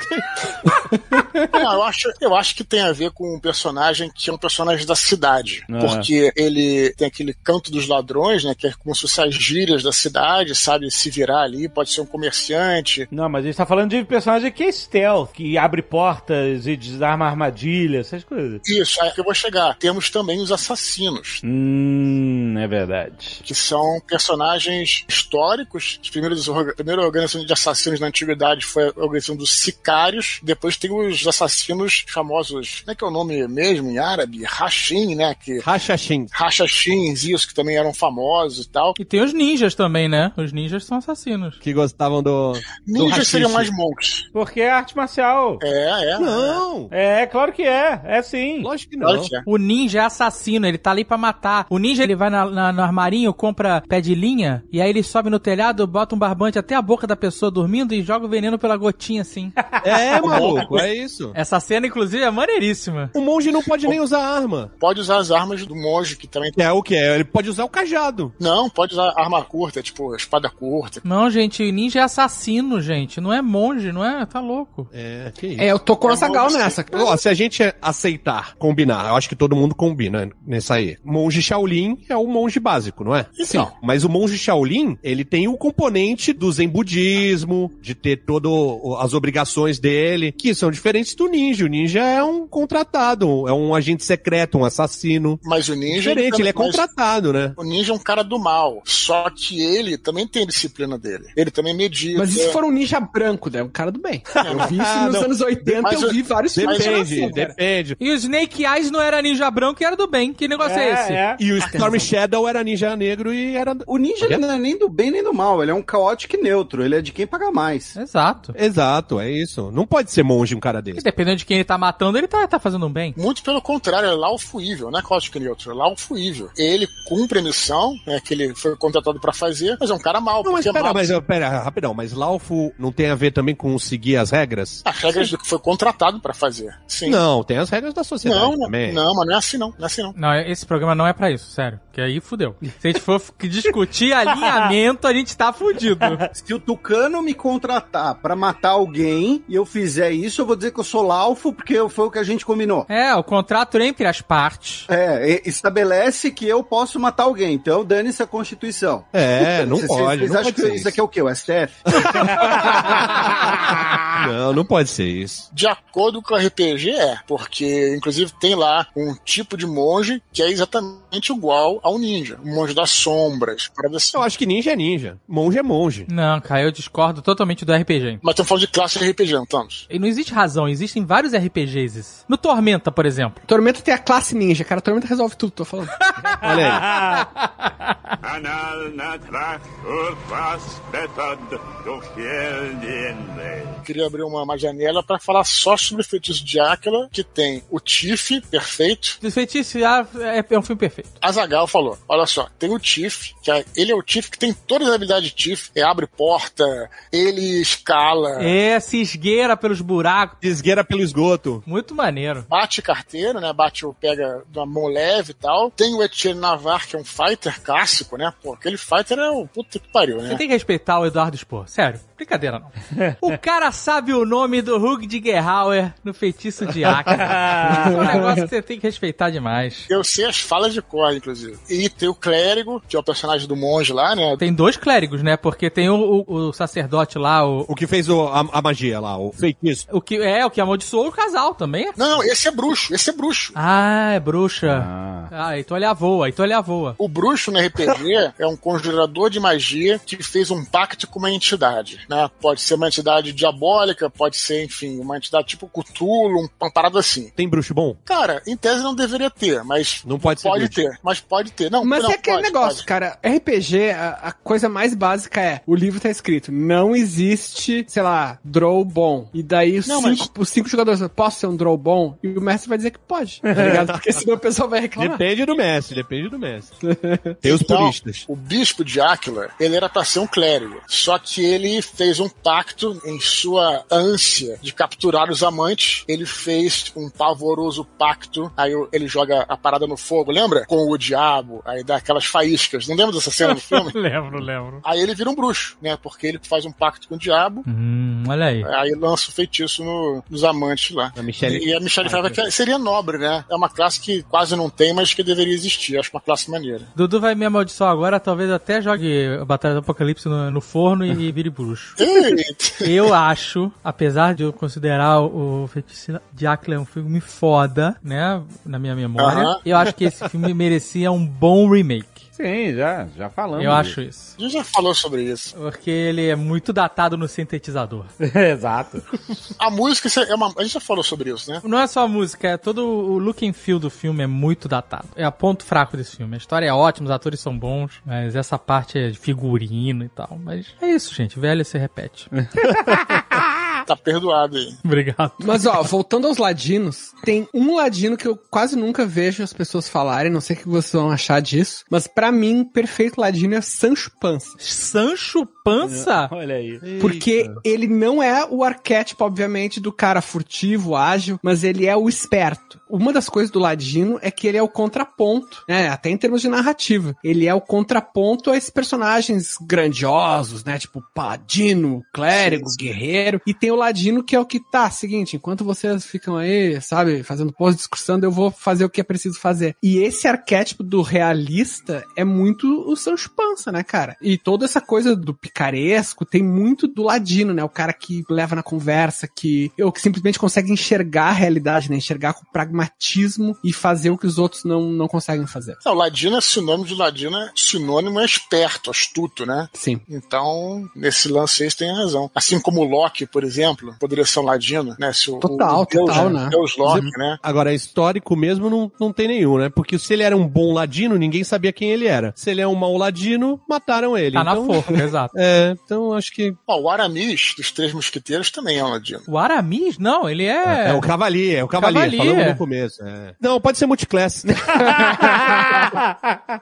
Não, eu acho, eu acho que tem a ver com um personagem que é um personagem da cidade.
Ah.
Porque ele tem aquele canto dos ladrões, né? Que é como se fosse as gírias da cidade, sabe? Se virar ali, pode ser um comerciante.
Não, mas a gente tá falando de personagem que é stealth, que abre portas e desarma armadilhas, essas coisas.
Isso, é que eu vou chegar. Temos também os assassinos.
Hum, é verdade.
Que são personagens históricos. Os primeiros, a primeira organização de assassinos na antiguidade foi a organização dos sicários. Depois tem os assassinos famosos. Como é que é o nome mesmo em árabe? Hashim, né? Que
Rachachim.
Rachachins, isso, que também eram famosos e tal.
E tem os ninjas também, né? Os ninjas são assassinos.
Que gostavam do. do
Ninjas
haxixe.
seriam mais monks.
Porque é arte marcial.
É, é.
Não!
É, claro que é. É sim.
Lógico que não.
Claro que é.
O ninja é assassino, ele tá ali pra matar. O ninja, ele vai na- na- no armarinho, compra pé de linha, e aí ele sobe no telhado, bota um barbante até a boca da pessoa dormindo e joga o veneno pela gotinha, assim.
É, maluco, é isso.
Essa cena, inclusive, é maneiríssima.
O monge não pode nem usar arma.
Pode usar as armas do monge, que também.
É o que? Ele pode usar o cajado.
Não, pode usar arma curta, tipo espada curta.
Não, gente, ninja é assassino, gente. Não é monge, não é? Tá louco.
É, que isso.
É, eu tô com
É,
Zagal
vamos-
nessa.
Ó, se a gente aceitar, combinar, eu acho que todo mundo combina nessa aí. Monge Shaolin é o monge básico, não é?
Sim.
Mas o monge Shaolin, ele tem o componente do zen budismo, de ter todas as obrigações missões dele, que são diferentes do ninja. O ninja é um contratado, é um agente secreto, um assassino.
Mas o ninja.
Diferente, ele é
mas
contratado, né?
O ninja é um cara do mal. Só que ele também tem a disciplina dele. Ele também medita.
Mas e se for um ninja branco, né? Um cara do bem. Eu vi isso nos anos 80,
Mas
eu vi vários filmes
Depende,
assim,
depende.
E o Snake Eyes não era ninja branco e era do bem. Que negócio é, esse?
é.
E o Storm Shadow era ninja negro e era.
O ninja não é nem do bem nem do mal, ele é um caótico e neutro, ele é de quem paga mais.
Exato.
Exato, é isso. Não pode ser monge um cara
E
desse.
dependendo de quem ele tá matando, ele tá, tá fazendo um bem.
Muito pelo contrário, é laufuível, não é caótico neutro, é laufuível. Ele cumpre a missão, né, que ele foi contratado pra fazer, mas é um cara mau,
Não, mas
é
pera,
mau.
mas pera, rapidão, mas Laufo não tem a ver também com seguir as regras?
As regras do que foi contratado pra fazer. Sim.
Não, tem as regras da sociedade
não, não,
também.
não, mas não é assim não, não é assim não.
Não, esse programa não é pra isso, sério. Que aí fudeu. Se a gente for discutir alinhamento, a gente tá fudido.
Se o Tucano me contratar pra matar alguém e eu fizer isso, eu vou dizer que eu sou laufo porque foi o que a gente combinou.
É, o contrato entre as partes.
É, estabelece que eu posso matar alguém, então dane-se a Constituição.
É, não pode.
Vocês
não
acham que
ser
isso aqui é o quê? O STF?
Não, não pode ser isso.
De acordo com o RPG é, porque inclusive tem lá um tipo de monge que é exatamente igual ao ninja, o monge das sombras, assim.
Eu acho que ninja é ninja. Monge é monge.
Não, cara, eu discordo totalmente do RPG.
Mas estamos falando de classe de RPG,
E não existe razão, existem vários RPGs. No Tormenta, por exemplo.
Tormenta tem a classe ninja, cara. Tormenta resolve tudo, tô falando.
Olha aí.
Queria abrir uma, uma janela para falar só sobre o feitiço de Áquila, que tem o Tiff, perfeito.
Feitiço ah, é, é um filme perfeito.
Azagal falou: olha só, tem o Tiff, que é, ele é o Tiff que tem todas as habilidades de Tiff, é abre porta, ele escala,
É, se esgueira pelos buracos.
Desgueira pelo esgoto.
Muito maneiro.
bate carteiro, né? Bate o pega da mão leve e tal. Tem o Etienne Navar, que é um fighter clássico, né? Pô, aquele fighter é o puta que pariu,
Você
né?
tem que respeitar o Eduardo Spor. Sério, brincadeira não. O cara sabe o nome do Hug de Gerhauer no feitiço de Aka. é um negócio que você tem que respeitar demais.
Eu sei as falas de cor, inclusive. E tem o clérigo, que é o personagem do monge lá, né?
Tem dois clérigos, né? Porque tem o, o- o sacerdote lá, o,
O que fez o- a, a magia lá, o feitiço.
o que é o que amaldiçoou o casal também. é?
Não, não, esse é bruxo, esse é bruxo.
Ah, é bruxa. Ah, então ele avoa, então ele avoa.
O bruxo no RPG é um conjurador de magia que fez um pacto com uma entidade, né? Pode ser uma entidade diabólica, pode ser, enfim, uma entidade tipo Cthulhu, um- uma parada assim.
Tem bruxo bom?
Cara, em tese não deveria ter, mas
Não pode ser
pode
bruxo.
ter, mas pode ter. Não,
Mas
não,
é aquele
pode,
negócio,
pode.
cara. RPG, a, a coisa mais básica é: o livro tá escrito, não existe, sei lá, draw bom. E daí os,
Não,
cinco, os cinco jogadores, posso ser um draw bom? E o mestre vai dizer que pode, tá ligado? Porque senão o pessoal vai reclamar.
Depende do mestre, depende do mestre. Tem os
Então,
puristas.
o bispo de Áquila, ele era pra ser um clérigo. Só que ele fez um pacto em sua ânsia de capturar os amantes. Ele fez um pavoroso pacto. Aí ele joga a parada no fogo, lembra? Com o diabo. Aí dá aquelas faíscas. Não lembra dessa cena no filme?
lembro, lembro.
Aí ele vira um bruxo, né? Porque ele faz um pacto com o diabo.
Hum, olha aí.
Aí lança o feitiço no- nos amantes lá.
A Michelle-
E a Michelle Pfeiffer que seria nobre, né? É uma classe que quase não tem, mas que deveria existir. Acho uma classe maneira.
Dudu vai me amaldiçoar agora, talvez até jogue a Batalha do Apocalipse no, no forno e vire bruxo. Eu acho, apesar de eu considerar o Feitiço de Áquila um filme foda, né, na minha memória,
Aham.
eu acho que esse filme merecia um bom remake.
Sim, já, já falamos.
Eu acho isso.
A gente já falou sobre isso.
Porque ele é muito datado no sintetizador.
Exato.
A música é uma. A gente já falou sobre isso, né?
Não é só a música, é todo o look and feel do filme é muito datado. É o ponto fraco desse filme. A história é ótima, os atores são bons, mas essa parte é de figurino e tal. Mas é isso, gente. Velho se repete.
Tá perdoado aí.
Obrigado.
Mas ó, voltando aos ladinos, tem um ladino que eu quase nunca vejo as pessoas falarem, não sei o que vocês vão achar disso, mas pra mim, perfeito ladino é Sancho Panza.
Sancho Pança?
Olha aí.
Porque ele não é o arquétipo, obviamente, do cara furtivo, ágil, mas ele é o esperto. Uma das coisas do Ladino é que ele é o contraponto, né? Até em termos de narrativa. Ele é o contraponto a esses personagens grandiosos, né? Tipo Paladino, Clérigo, Guerreiro. E tem o Ladino, que é o que tá, seguinte, enquanto vocês ficam aí, sabe, fazendo pose, discursando, eu vou fazer o que é preciso fazer. E esse arquétipo do realista é muito o Sancho Panza, né, cara? E toda essa coisa do picaresco tem muito do Ladino, né? O cara que leva na conversa, que, ou que simplesmente consegue enxergar a realidade, né? Enxergar com pragmatismo e fazer o que os outros não, não conseguem fazer.
Não, Ladino é sinônimo de Ladino, é sinônimo é esperto, astuto, né?
Sim.
Então, nesse lance aí, você tem razão. Assim como o Loki, por exemplo, poderia ser um Ladino, né? Se o,
Total,
o Deus,
total, né?
Deus Loki, né?
Agora, histórico mesmo não, não tem nenhum, né? Porque se ele era um bom ladino, ninguém sabia quem ele era. Se ele é um mau ladino, mataram ele.
Tá na
então,
forca, exato.
É, então acho que
Ó, o Aramis, dos Três Mosqueteiros, também é um Ladino.
O Aramis? Não, ele é...
é, o Cavalier, é o Cavalier,
Cavalier.
falamos no começo. é. Não, pode ser multiclass.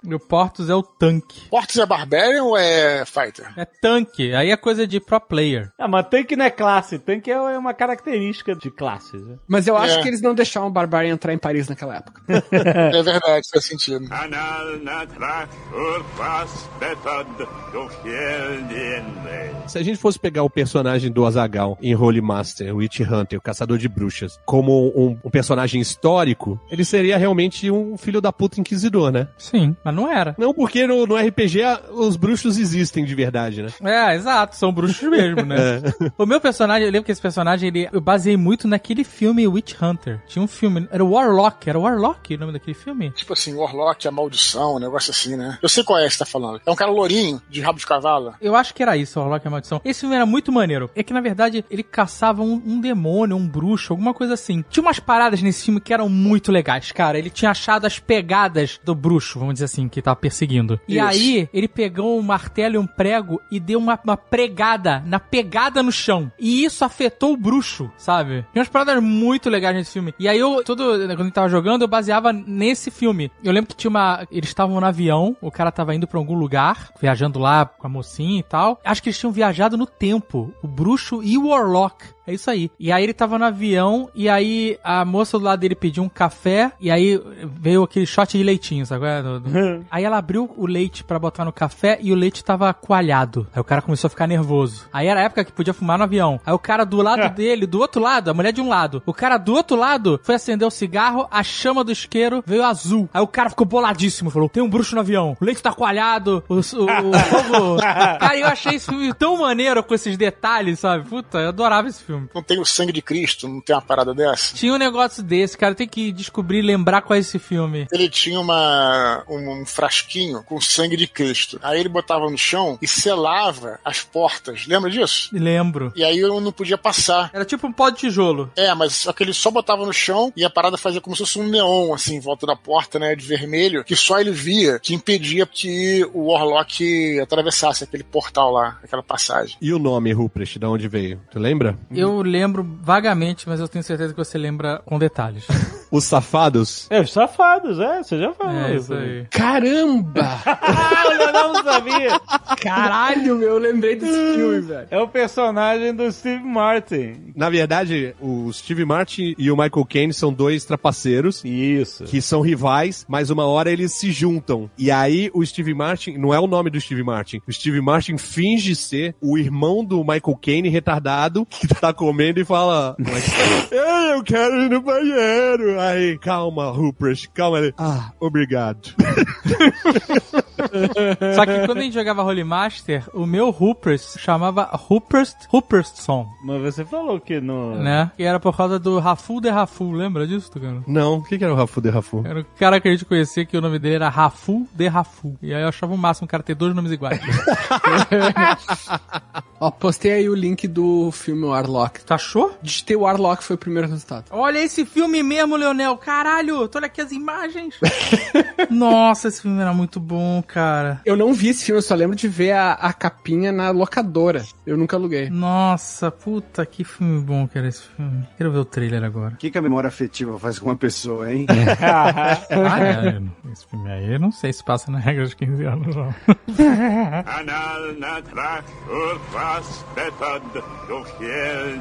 O Portus é o tanque.
Portos é Barbarian ou é Fighter?
É tanque. Aí é coisa de pro player.
Ah, mas tanque não é classe, tanque é uma característica de classes. né?
Mas eu acho
É.
que eles não deixaram o Barbarian entrar em Paris naquela época.
É verdade, faz sentido.
Se a gente fosse pegar o personagem do Azagal em Holy Master, o Witch Hunter, o caçador de bruxas, como um, um personagem histórico, ele seria realmente um filho da puta inquisidor, né?
Sim, mas não era.
Não porque no, no RPG os bruxos existem de verdade, né?
É, exato, são bruxos mesmo, né? O meu personagem, eu lembro que esse personagem, ele, eu baseei muito naquele filme Witch Hunter. Tinha um filme, era o Warlock, era Warlock o nome daquele filme?
Tipo assim, Warlock, a maldição, um negócio assim, né? Eu sei qual é que você tá falando. É um cara lourinho, de rabo de cavalo.
Eu acho que era isso, Warlock e a Maldição. Esse filme era muito maneiro. É que, na verdade, ele caçava um, um demônio, um bruxo, alguma coisa assim. Tinha umas paradas nesse filme que eram muito legais, cara. Ele tinha achado as pegadas do bruxo, vamos dizer assim, que tava perseguindo. E
Isso.
aí, ele pegou um martelo e um prego e deu uma, uma pregada na pegada no chão. E isso afetou o bruxo, sabe? Tinha umas paradas muito legais nesse filme. E aí, eu, todo, quando ele tava jogando, eu baseava nesse filme. Eu lembro que tinha uma. Eles estavam no avião, o cara tava indo pra algum lugar, viajando lá com a mocinha e tal. Acho que eles tinham viajado no tempo. O bruxo e o Warlock. É isso aí. E aí ele tava no avião, e aí a moça do lado dele pediu um café, e aí veio aquele shot de leitinho, sabe? é? Aí ela abriu o leite pra botar no café e o leite tava coalhado. Aí o cara começou a ficar nervoso. Aí era a época que podia fumar no avião. Aí o cara do lado dele, do outro lado, a mulher de um lado, o cara do outro lado foi acender o cigarro, a chama do isqueiro veio azul. Aí o cara ficou boladíssimo, falou: tem um bruxo no avião, o leite tá coalhado, o, o, o fogo. Cara, eu achei esse filme tão maneiro com esses detalhes, sabe? Puta, eu adorava esse filme.
Não tem o sangue de Cristo, não tem uma parada dessa.
Tinha um negócio desse, cara. Tem que descobrir, lembrar qual é esse filme.
Ele tinha uma, um, um frasquinho com sangue de Cristo. Aí ele botava no chão e selava as portas. Lembra disso?
Lembro.
E aí eu não podia passar.
Era tipo um pó de tijolo.
É, mas só que ele só botava no chão e a parada fazia como se fosse um neon, assim, em volta da porta, né, de vermelho, que só ele via, que impedia que o Warlock atravessasse aquele portal lá, aquela passagem.
E o nome Ruprecht, de onde veio? Tu lembra?
Eu lembro vagamente, mas eu teneu certeza que você lembra com detalhes.
Os safados?
É, os safados, é, você já falou
É isso aí.
Caramba!
Ah, o Leonel não sabia.
Caralho, meu, eu lembrei desse filme, velho.
É o personagem do Steve Martin.
Na verdade, o Steve Martin e o Michael Caine são dois trapaceiros.
Isso.
Que são rivais, mas uma hora eles se juntam. E aí o Steve Martin, não é o nome do Steve Martin, o Steve Martin finge ser o irmão do Michael Caine retardado, que tá comendo e fala: Ei, eu quero ir no banheiro. Aí, calma, Rupert, calma. Ele, ah, obrigado.
Só que quando a gente jogava Holy Master, o meu Rupert chamava Rupert Rupertson,
Mas você falou que no...
né? E era por causa do Rafu de Rafu, lembra disso, Tucano?
Não, o que, que era o Rafu de Rafu?
Era o cara que a gente conhecia que o nome dele era Rafu de Rafu. E aí eu achava o máximo o cara ter dois nomes iguais.
Ó, postei aí o link do filme Warlock.
Tu achou?
Digitei Warlock, foi o primeiro resultado.
Olha esse filme mesmo, Leonel. Caralho, tô olha aqui as imagens. Nossa, esse filme era muito bom, cara.
Eu não vi esse filme, eu só lembro de ver a, a capinha na locadora. Eu nunca aluguei.
Nossa, puta, que filme bom que era esse filme. Quero ver o trailer agora.
O que, que a memória afetiva faz com uma pessoa, hein?
Ah, é, esse filme aí eu não sei se passa na regra de 15 anos, não.
Anal natra urfas kill the enemy.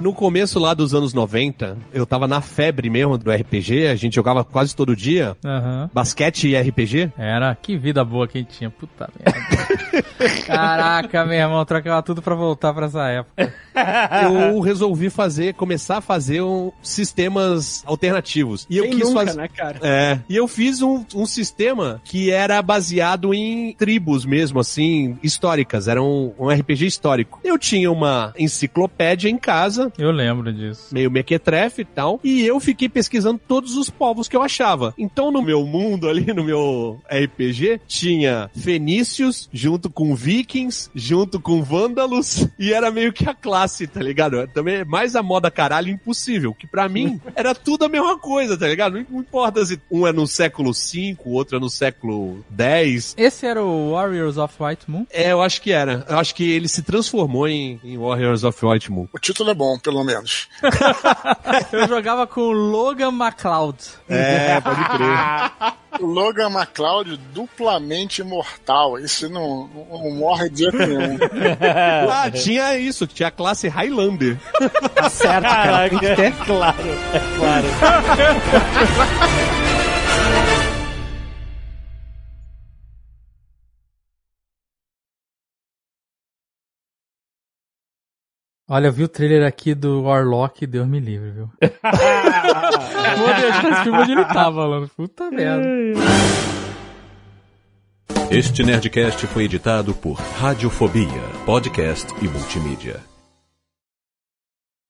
No começo lá dos anos 90, eu tava na febre mesmo do RPG, a gente jogava quase todo dia.
Aham.
Basquete e RPG.
Era, que vida boa que a gente tinha, puta merda. Caraca, meu irmão, trocava tudo pra voltar pra essa época.
Eu resolvi fazer, começar a fazer um, sistemas alternativos. E eu
Quem
quis
nunca,
fazer.
né, cara?
É. E eu fiz um, um sistema que era baseado em tribos mesmo, assim, históricas. Era um, um RPG histórico. Eu tinha uma enciclopédia em casa,
Eu lembro disso.
meio mequetrefe e tal, e eu fiquei pesquisando todos os povos que eu achava. Então, no meu mundo ali, no meu RPG, tinha fenícios junto com vikings, junto com vândalos, e era meio que a classe, tá ligado? Também é mais a moda caralho impossível, que pra mim era tudo a mesma coisa, tá ligado? Não não importa se um é no século V, o outro é no século X.
Esse era o Warriors of White Moon?
É, eu acho que era. Eu acho que ele se transformou em, em Warriors of Moon.
O título é bom, pelo menos.
Eu jogava com o Logan MacLeod.
É, pode crer.
O Logan McCloud duplamente imortal. Esse não, não morre de jeito nenhum.
Ah, tinha isso, tinha a classe Highlander.
Tá certo, cara. Tem que ter.
claro, é claro.
Olha, eu vi o trailer aqui do Warlock, Deus me livre, viu? Vou deixar esse filme onde ele tava, falando. Puta merda.
Este Nerdcast foi editado por Radiofobia, podcast e multimídia.